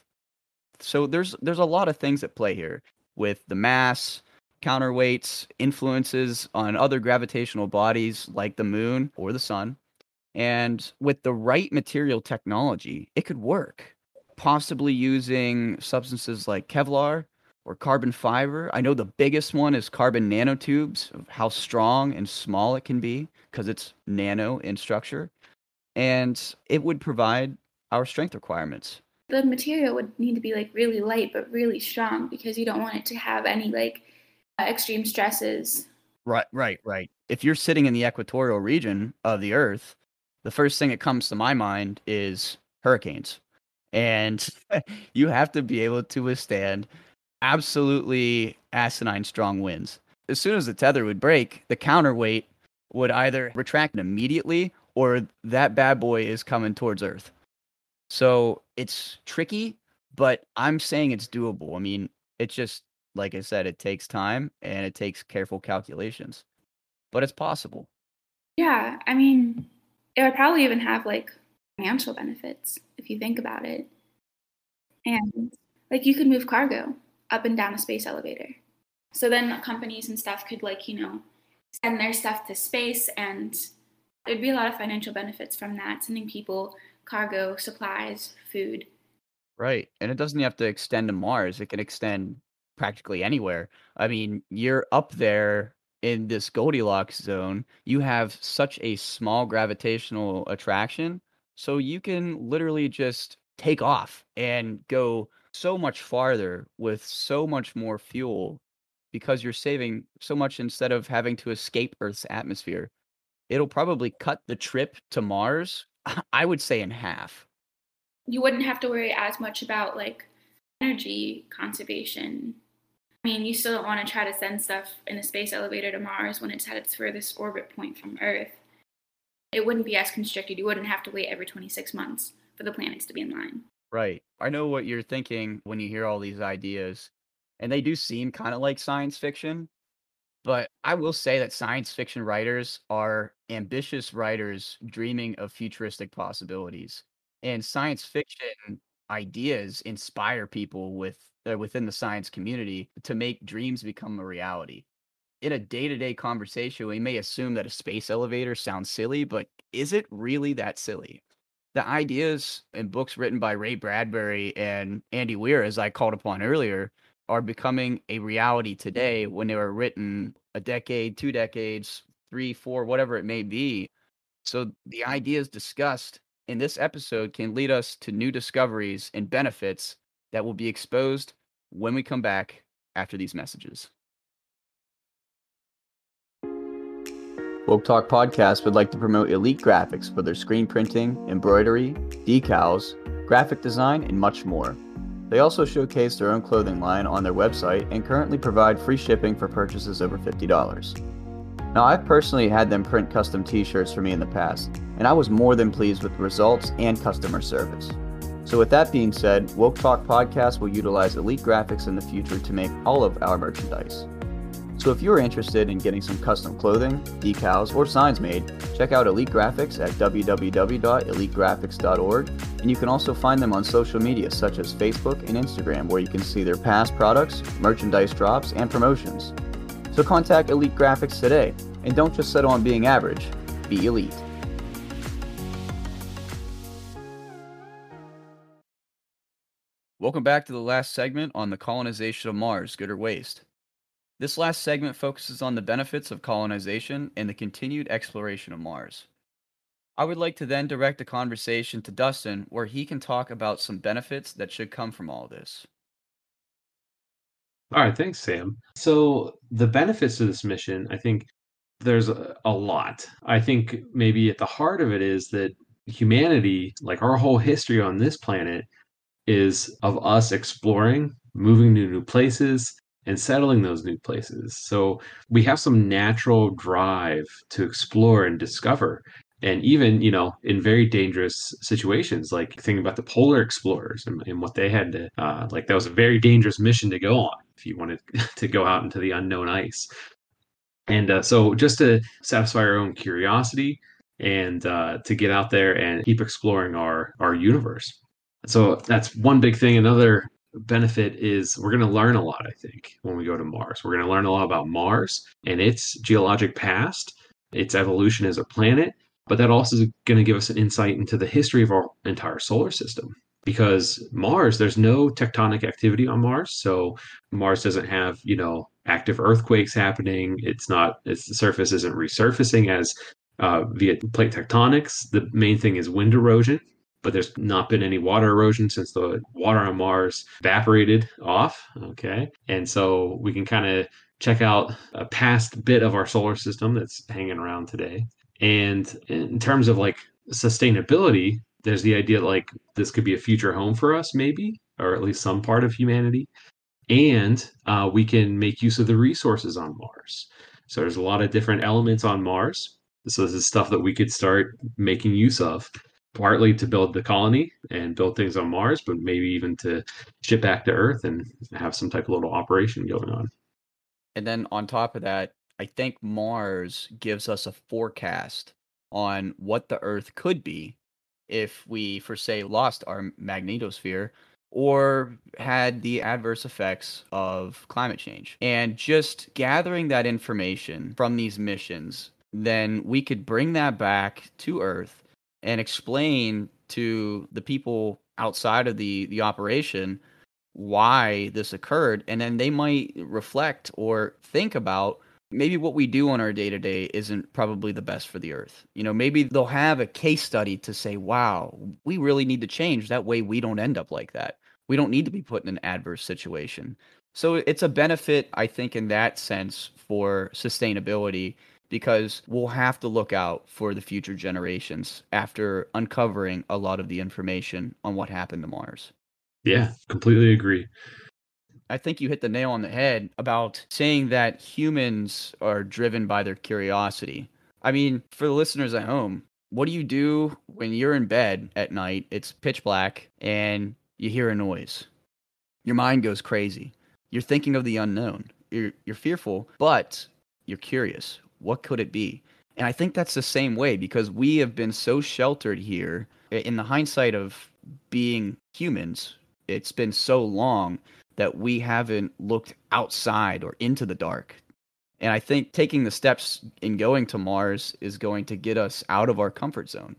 So there's there's a lot of things at play here with the mass, counterweights, influences on other gravitational bodies like the moon or the sun. And with the right material technology, it could work. Possibly using substances like Kevlar or carbon fiber. I know the biggest one is carbon nanotubes, of how strong and small it can be because it's nano in structure. And it would provide our strength requirements. The material would need to be like really light but really strong because you don't want it to have any like uh, extreme stresses. Right, right, right. If you're sitting in the equatorial region of the Earth, the first thing that comes to my mind is hurricanes. And you have to be able to withstand absolutely asinine strong winds. As soon as the tether would break, the counterweight would either retract immediately or that bad boy is coming towards Earth. So it's tricky, but I'm saying it's doable. I mean, it's just like I said, it takes time and it takes careful calculations, but it's possible. Yeah, I mean, it would probably even have like financial benefits if you think about it. And like you could move cargo up and down a space elevator. So then companies and stuff could like, you know, send their stuff to space and there'd be a lot of financial benefits from that, sending people cargo, supplies, food. Right. And it doesn't have to extend to Mars. It can extend practically anywhere. I mean, you're up there in this Goldilocks zone. You have such a small gravitational attraction. So you can literally just take off and go so much farther with so much more fuel because you're saving so much instead of having to escape Earth's atmosphere. It'll probably cut the trip to Mars, I would say, in half. You wouldn't have to worry as much about like energy conservation. I mean, you still don't want to try to send stuff in a space elevator to Mars when it's at its furthest orbit point from Earth. It wouldn't be as constricted. You wouldn't have to wait every 26 months for the planets to be in line. Right. I know what you're thinking when you hear all these ideas, and they do seem kind of like science fiction. But I will say that science fiction writers are ambitious writers dreaming of futuristic possibilities. And science fiction ideas inspire people with uh, within the science community to make dreams become a reality. In a day-to-day conversation, we may assume that a space elevator sounds silly, but is it really that silly? The ideas and books written by Ray Bradbury and Andy Weir, as I called upon earlier, are becoming a reality today mm-hmm. when they were written a decade, two decades, three, four, whatever it may be. So the ideas discussed in this episode can lead us to new discoveries and benefits that will be exposed when we come back after these messages. Woke Talk Podcast would like to promote Elite Graphics for their screen printing, embroidery, decals, graphic design, and much more. They also showcase their own clothing line on their website and currently provide free shipping for purchases over $50. Now, I've personally had them print custom t shirts for me in the past, and I was more than pleased with the results and customer service. So, with that being said, Woke Talk Podcast will utilize Elite Graphics in the future to make all of our merchandise. So if you're interested in getting some custom clothing, decals, or signs made, check out Elite Graphics at www.elitegraphics.org, and you can also find them on social media such as Facebook and Instagram, where you can see their past products, merchandise drops, and promotions. So contact Elite Graphics today, and don't just settle on being average, be elite. Welcome back to the last segment on the colonization of Mars, good or waste. This last segment focuses on the benefits of colonization and the continued exploration of Mars. I would like to then direct the conversation to Dustin, where he can talk about some benefits that should come from all this. All right, thanks, Sam. So, the benefits of this mission, I think there's a, a lot. I think maybe at the heart of it is that humanity, like our whole history on this planet, is of us exploring, moving to new places, and settling those new places. So we have some natural drive to explore and discover. And even, you know, in very dangerous situations, like thinking about the polar explorers and, and what they had to, uh, like, that was a very dangerous mission to go on if you wanted to go out into the unknown ice. And uh, so, just to satisfy our own curiosity and uh, to get out there and keep exploring our our universe. So that's one big thing. Another benefit is we're going to learn a lot, I think, when we go to Mars. We're going to learn a lot about Mars and its geologic past, its evolution as a planet, but that also is going to give us an insight into the history of our entire solar system. Because Mars, there's no tectonic activity on Mars. So Mars doesn't have, you know, active earthquakes happening. It's not, its the surface isn't resurfacing as uh, via plate tectonics. The main thing is wind erosion, but there's not been any water erosion since the water on Mars evaporated off. Okay. And so we can kind of check out a past bit of our solar system that's hanging around today. And in terms of like sustainability, there's the idea like this could be a future home for us, maybe, or at least some part of humanity. And uh, we can make use of the resources on Mars. So there's a lot of different elements on Mars. So this is stuff that we could start making use of partly to build the colony and build things on Mars, but maybe even to ship back to Earth and have some type of little operation going on. And then on top of that, I think Mars gives us a forecast on what the Earth could be if we, for say, lost our magnetosphere or had the adverse effects of climate change. And just gathering that information from these missions, then we could bring that back to Earth and explain to the people outside of the the operation why this occurred and then they might reflect or think about maybe what we do on our day to day isn't probably the best for the earth. You know, maybe they'll have a case study to say, wow, we really need to change. That way we don't end up like that. We don't need to be put in an adverse situation. So it's a benefit, I think, in that sense for sustainability because we'll have to look out for the future generations after uncovering a lot of the information on what happened to Mars. Yeah, completely agree. I think you hit the nail on the head about saying that humans are driven by their curiosity. I mean, for the listeners at home, what do you do when you're in bed at night? It's pitch black and you hear a noise. Your mind goes crazy. You're thinking of the unknown. You're you're fearful, but you're curious. What could it be? And I think that's the same way because we have been so sheltered here in the hindsight of being humans. It's been so long that we haven't looked outside or into the dark. And I think taking the steps in going to Mars is going to get us out of our comfort zone.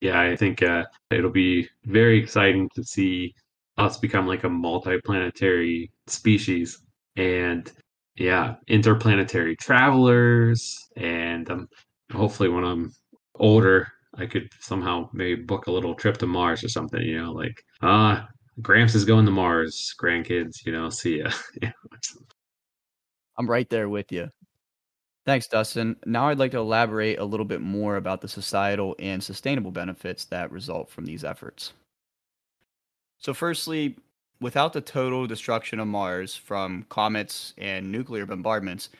Yeah, I think uh, it'll be very exciting to see us become like a multi-planetary species and yeah, interplanetary travelers. And um, hopefully, when I'm older, I could somehow maybe book a little trip to Mars or something. You know, like ah, Gramps is going to Mars. Grandkids, you know, see ya. I'm right there with you. Thanks, Dustin. Now I'd like to elaborate a little bit more about the societal and sustainable benefits that result from these efforts. So, firstly, without the total destruction of Mars from comets and nuclear bombardments,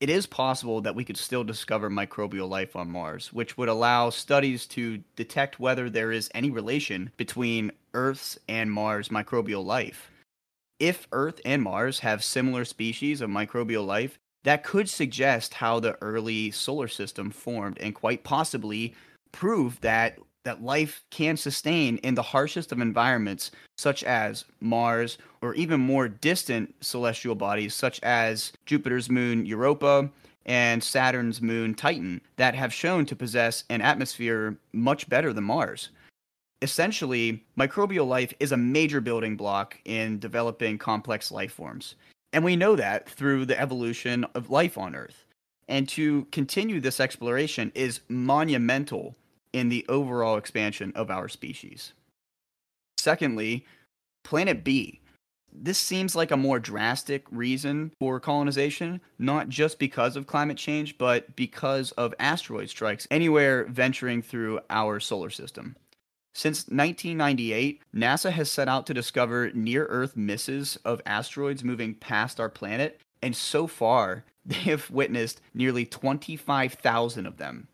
it is possible that we could still discover microbial life on Mars, which would allow studies to detect whether there is any relation between Earth's and Mars microbial life. If Earth and Mars have similar species of microbial life, that could suggest how the early solar system formed and quite possibly prove that that life can sustain in the harshest of environments such as Mars or even more distant celestial bodies such as Jupiter's moon Europa and Saturn's moon Titan that have shown to possess an atmosphere much better than Mars. Essentially, microbial life is a major building block in developing complex life forms. And we know that through the evolution of life on Earth. And to continue this exploration is monumental in the overall expansion of our species. Secondly, Planet B. This seems like a more drastic reason for colonization, not just because of climate change, but because of asteroid strikes anywhere venturing through our solar system. Since 1998, NASA has set out to discover near Earth misses of asteroids moving past our planet, and so far, they have witnessed nearly 25,000 of them.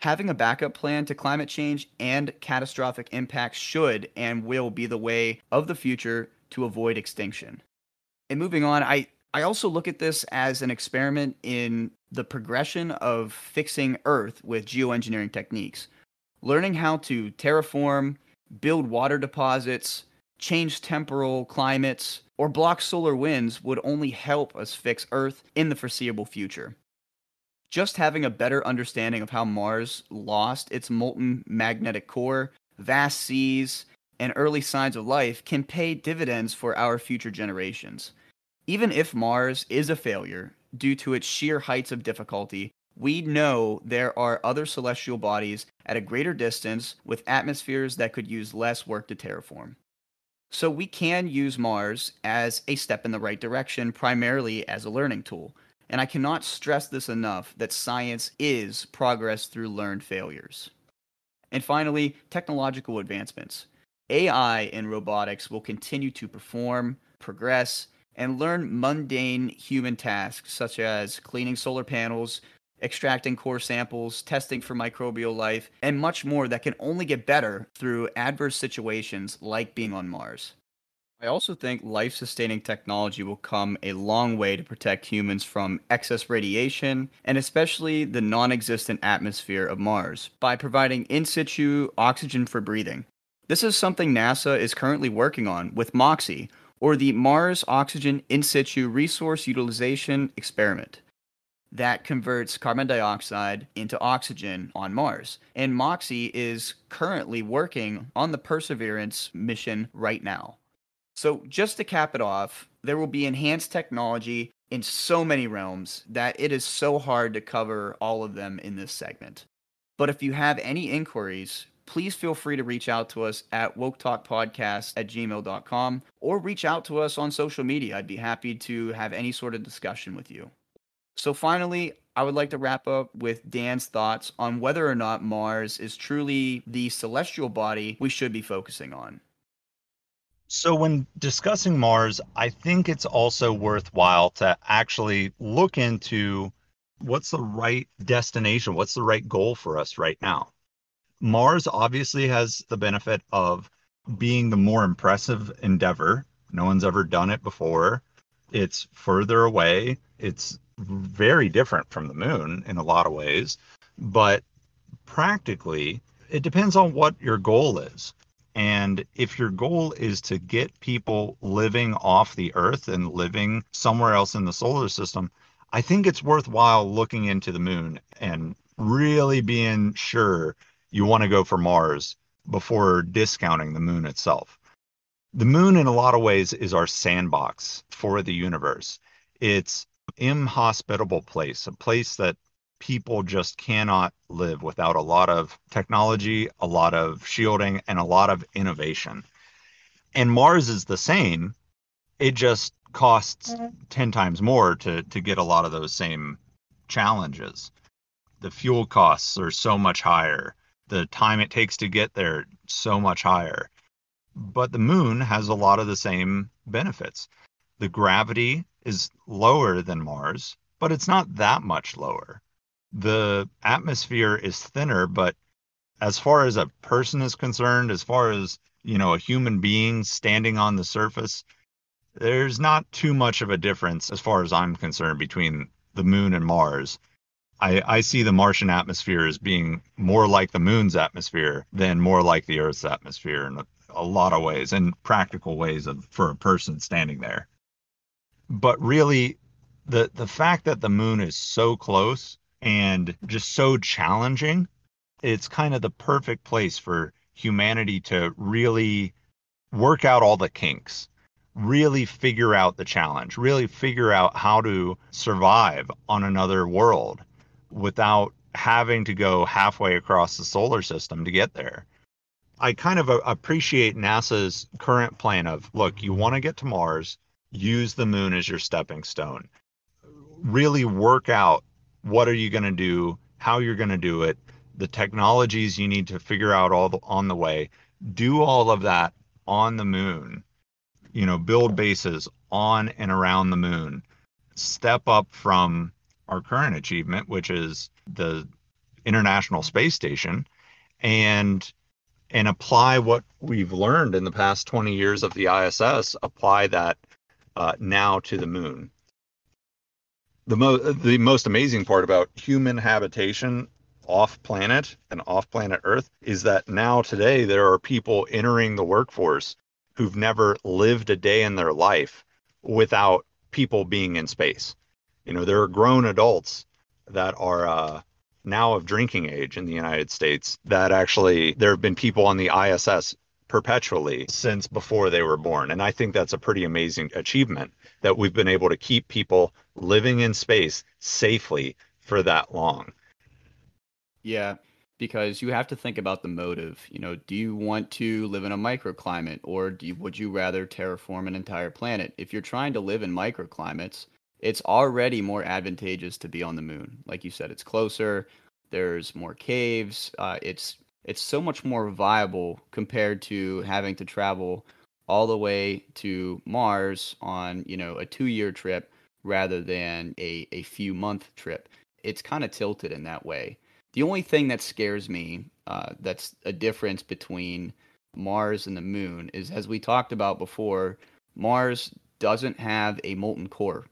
Having a backup plan to climate change and catastrophic impacts should and will be the way of the future to avoid extinction. And moving on, I, I also look at this as an experiment in the progression of fixing Earth with geoengineering techniques learning how to terraform, build water deposits, change temporal climates, or block solar winds would only help us fix Earth in the foreseeable future. Just having a better understanding of how Mars lost its molten magnetic core, vast seas, and early signs of life can pay dividends for our future generations. Even if Mars is a failure due to its sheer heights of difficulty, we know there are other celestial bodies at a greater distance with atmospheres that could use less work to terraform. So we can use Mars as a step in the right direction, primarily as a learning tool. And I cannot stress this enough that science is progress through learned failures. And finally, technological advancements. AI and robotics will continue to perform, progress, and learn mundane human tasks such as cleaning solar panels, extracting core samples, testing for microbial life, and much more that can only get better through adverse situations like being on Mars. I also think life sustaining technology will come a long way to protect humans from excess radiation and especially the non existent atmosphere of Mars by providing in situ oxygen for breathing. This is something NASA is currently working on with MOXIE, or the Mars Oxygen In Situ Resource Utilization Experiment that converts carbon dioxide into oxygen on Mars. And MOXIE is currently working on the Perseverance mission right now. So, just to cap it off, there will be enhanced technology in so many realms that it is so hard to cover all of them in this segment. But if you have any inquiries, please feel free to reach out to us at woketalkpodcast at gmail.com or reach out to us on social media. I'd be happy to have any sort of discussion with you. So, finally, I would like to wrap up with Dan's thoughts on whether or not Mars is truly the celestial body we should be focusing on. So, when discussing Mars, I think it's also worthwhile to actually look into what's the right destination, what's the right goal for us right now. Mars obviously has the benefit of being the more impressive endeavor. No one's ever done it before. It's further away. It's very different from the moon in a lot of ways, but practically, it depends on what your goal is. And if your goal is to get people living off the earth and living somewhere else in the solar system, I think it's worthwhile looking into the moon and really being sure you want to go for Mars before discounting the moon itself. The moon, in a lot of ways, is our sandbox for the universe. It's inhospitable place, a place that people just cannot live without a lot of technology, a lot of shielding, and a lot of innovation. And Mars is the same. It just costs 10 times more to, to get a lot of those same challenges. The fuel costs are so much higher. The time it takes to get there so much higher. But the moon has a lot of the same benefits. The gravity is lower than Mars, but it's not that much lower. The atmosphere is thinner, but as far as a person is concerned, as far as, you know, a human being standing on the surface, there's not too much of a difference as far as I'm concerned between the moon and Mars. I, I see the Martian atmosphere as being more like the moon's atmosphere than more like the Earth's atmosphere in a, a lot of ways and practical ways of, for a person standing there but really the the fact that the moon is so close and just so challenging it's kind of the perfect place for humanity to really work out all the kinks really figure out the challenge really figure out how to survive on another world without having to go halfway across the solar system to get there i kind of appreciate nasa's current plan of look you want to get to mars use the moon as your stepping stone. Really work out what are you going to do, how you're going to do it, the technologies you need to figure out all the, on the way. Do all of that on the moon. You know, build bases on and around the moon. Step up from our current achievement, which is the International Space Station, and and apply what we've learned in the past 20 years of the ISS, apply that uh, now to the moon. The, mo- the most amazing part about human habitation off planet and off planet Earth is that now today there are people entering the workforce who've never lived a day in their life without people being in space. You know, there are grown adults that are uh, now of drinking age in the United States that actually there have been people on the ISS perpetually since before they were born. And I think that's a pretty amazing achievement that we've been able to keep people living in space safely for that long. Yeah, because you have to think about the motive. You know, do you want to live in a microclimate or you, would you rather terraform an entire planet? If you're trying to live in microclimates, it's already more advantageous to be on the moon. Like you said, it's closer. There's more caves. Uh, it's it's so much more viable compared to having to travel all the way to Mars on, you know, a two year trip rather than a, a few month trip. it's kind of tilted in that way. The only thing that scares me, uh, that's a difference between Mars and the moon, is as we talked about before, Mars doesn't have a molten core.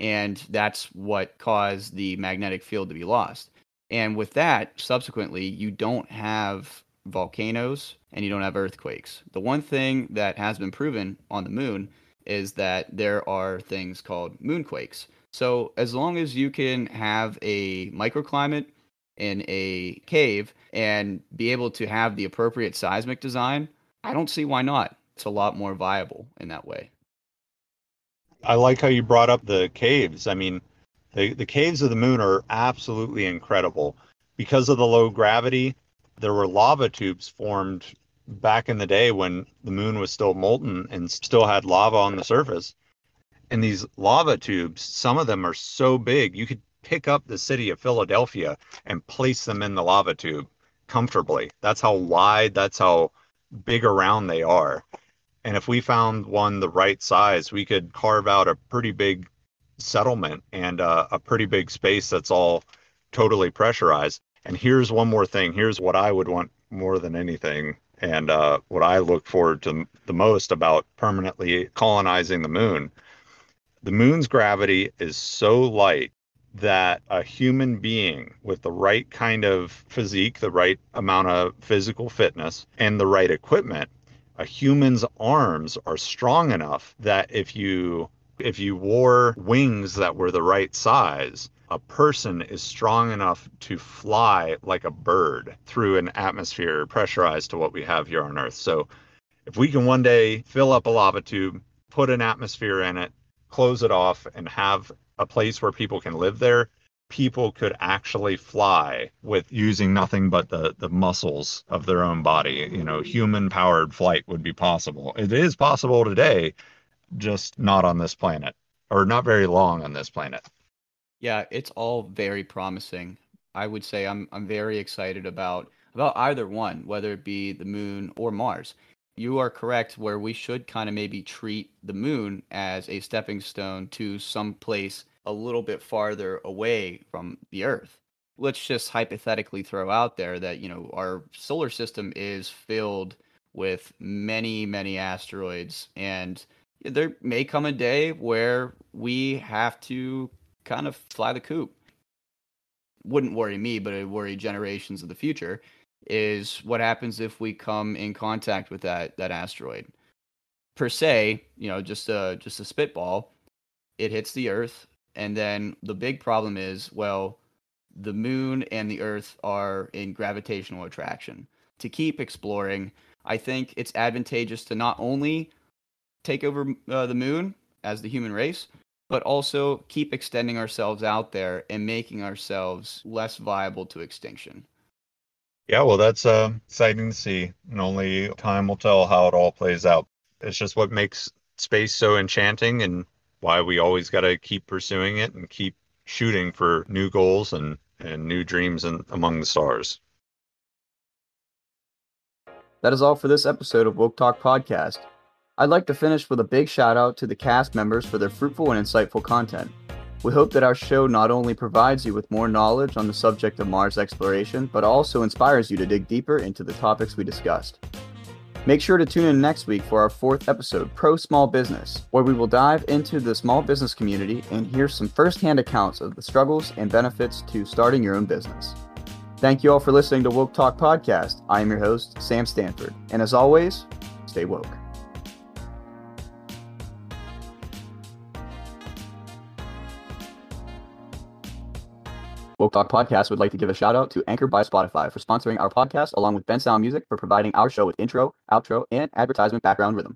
And that's what caused the magnetic field to be lost. And with that, subsequently, you don't have volcanoes and you don't have earthquakes. The one thing that has been proven on the moon is that there are things called moonquakes. So as long as you can have a microclimate in a cave and be able to have the appropriate seismic design, I don't see why not. It's a lot more viable in that way. I like how you brought up the caves. I mean, the, the caves of the moon are absolutely incredible. Because of the low gravity, there were lava tubes formed back in the day when the moon was still molten and still had lava on the surface. And these lava tubes, some of them are so big, you could pick up the city of Philadelphia and place them in the lava tube comfortably. That's how wide, that's how big around they are. And if we found one the right size, we could carve out a pretty big settlement and uh, a pretty big space that's all totally pressurized. And here's one more thing. Here's what I would want more than anything, and uh, what I look forward to the most about permanently colonizing the moon. The moon's gravity is so light that a human being with the right kind of physique, the right amount of physical fitness, and the right equipment, a human's arms are strong enough that if you if you wore wings that were the right size, a person is strong enough to fly like a bird through an atmosphere pressurized to what we have here on Earth. So if we can one day fill up a lava tube, put an atmosphere in it, close it off, and have a place where people can live there, people could actually fly with using nothing but the the muscles of their own body. You know, human powered flight would be possible. It is possible today, just not on this planet or not very long on this planet. Yeah, it's all very promising. I would say I'm I'm very excited about about either one, whether it be the moon or Mars. You are correct where we should kind of maybe treat the moon as a stepping stone to some place a little bit farther away from the Earth. Let's just hypothetically throw out there that, you know, our solar system is filled with many, many asteroids and there may come a day where we have to kind of fly the coop. Wouldn't worry me, but it worry generations of the future. Is what happens if we come in contact with that that asteroid? Per se, you know, just a just a spitball. It hits the Earth, and then the big problem is, well, the moon and the Earth are in gravitational attraction. To keep exploring, I think it's advantageous to not only take over uh, the moon as the human race, but also keep extending ourselves out there and making ourselves less viable to extinction. Yeah, well, that's uh, exciting to see, and only time will tell how it all plays out. It's just what makes space so enchanting, and why we always got to keep pursuing it and keep shooting for new goals and and new dreams and among the stars. That is all for this episode of Woke Talk Podcast. I'd like to finish with a big shout out to the cast members for their fruitful and insightful content. We hope that our show not only provides you with more knowledge on the subject of Mars exploration, but also inspires you to dig deeper into the topics we discussed. Make sure to tune in next week for our fourth episode, Pro Small Business, where we will dive into the small business community and hear some firsthand accounts of the struggles and benefits to starting your own business. Thank you all for listening to Woke Talk Podcast. I am your host, Sam Stanford, and as always, stay woke. Woke Talk Podcast would like to give a shout out to Anchor by Spotify for sponsoring our podcast, along with Bensound Music for providing our show with intro, outro, and advertisement background rhythm.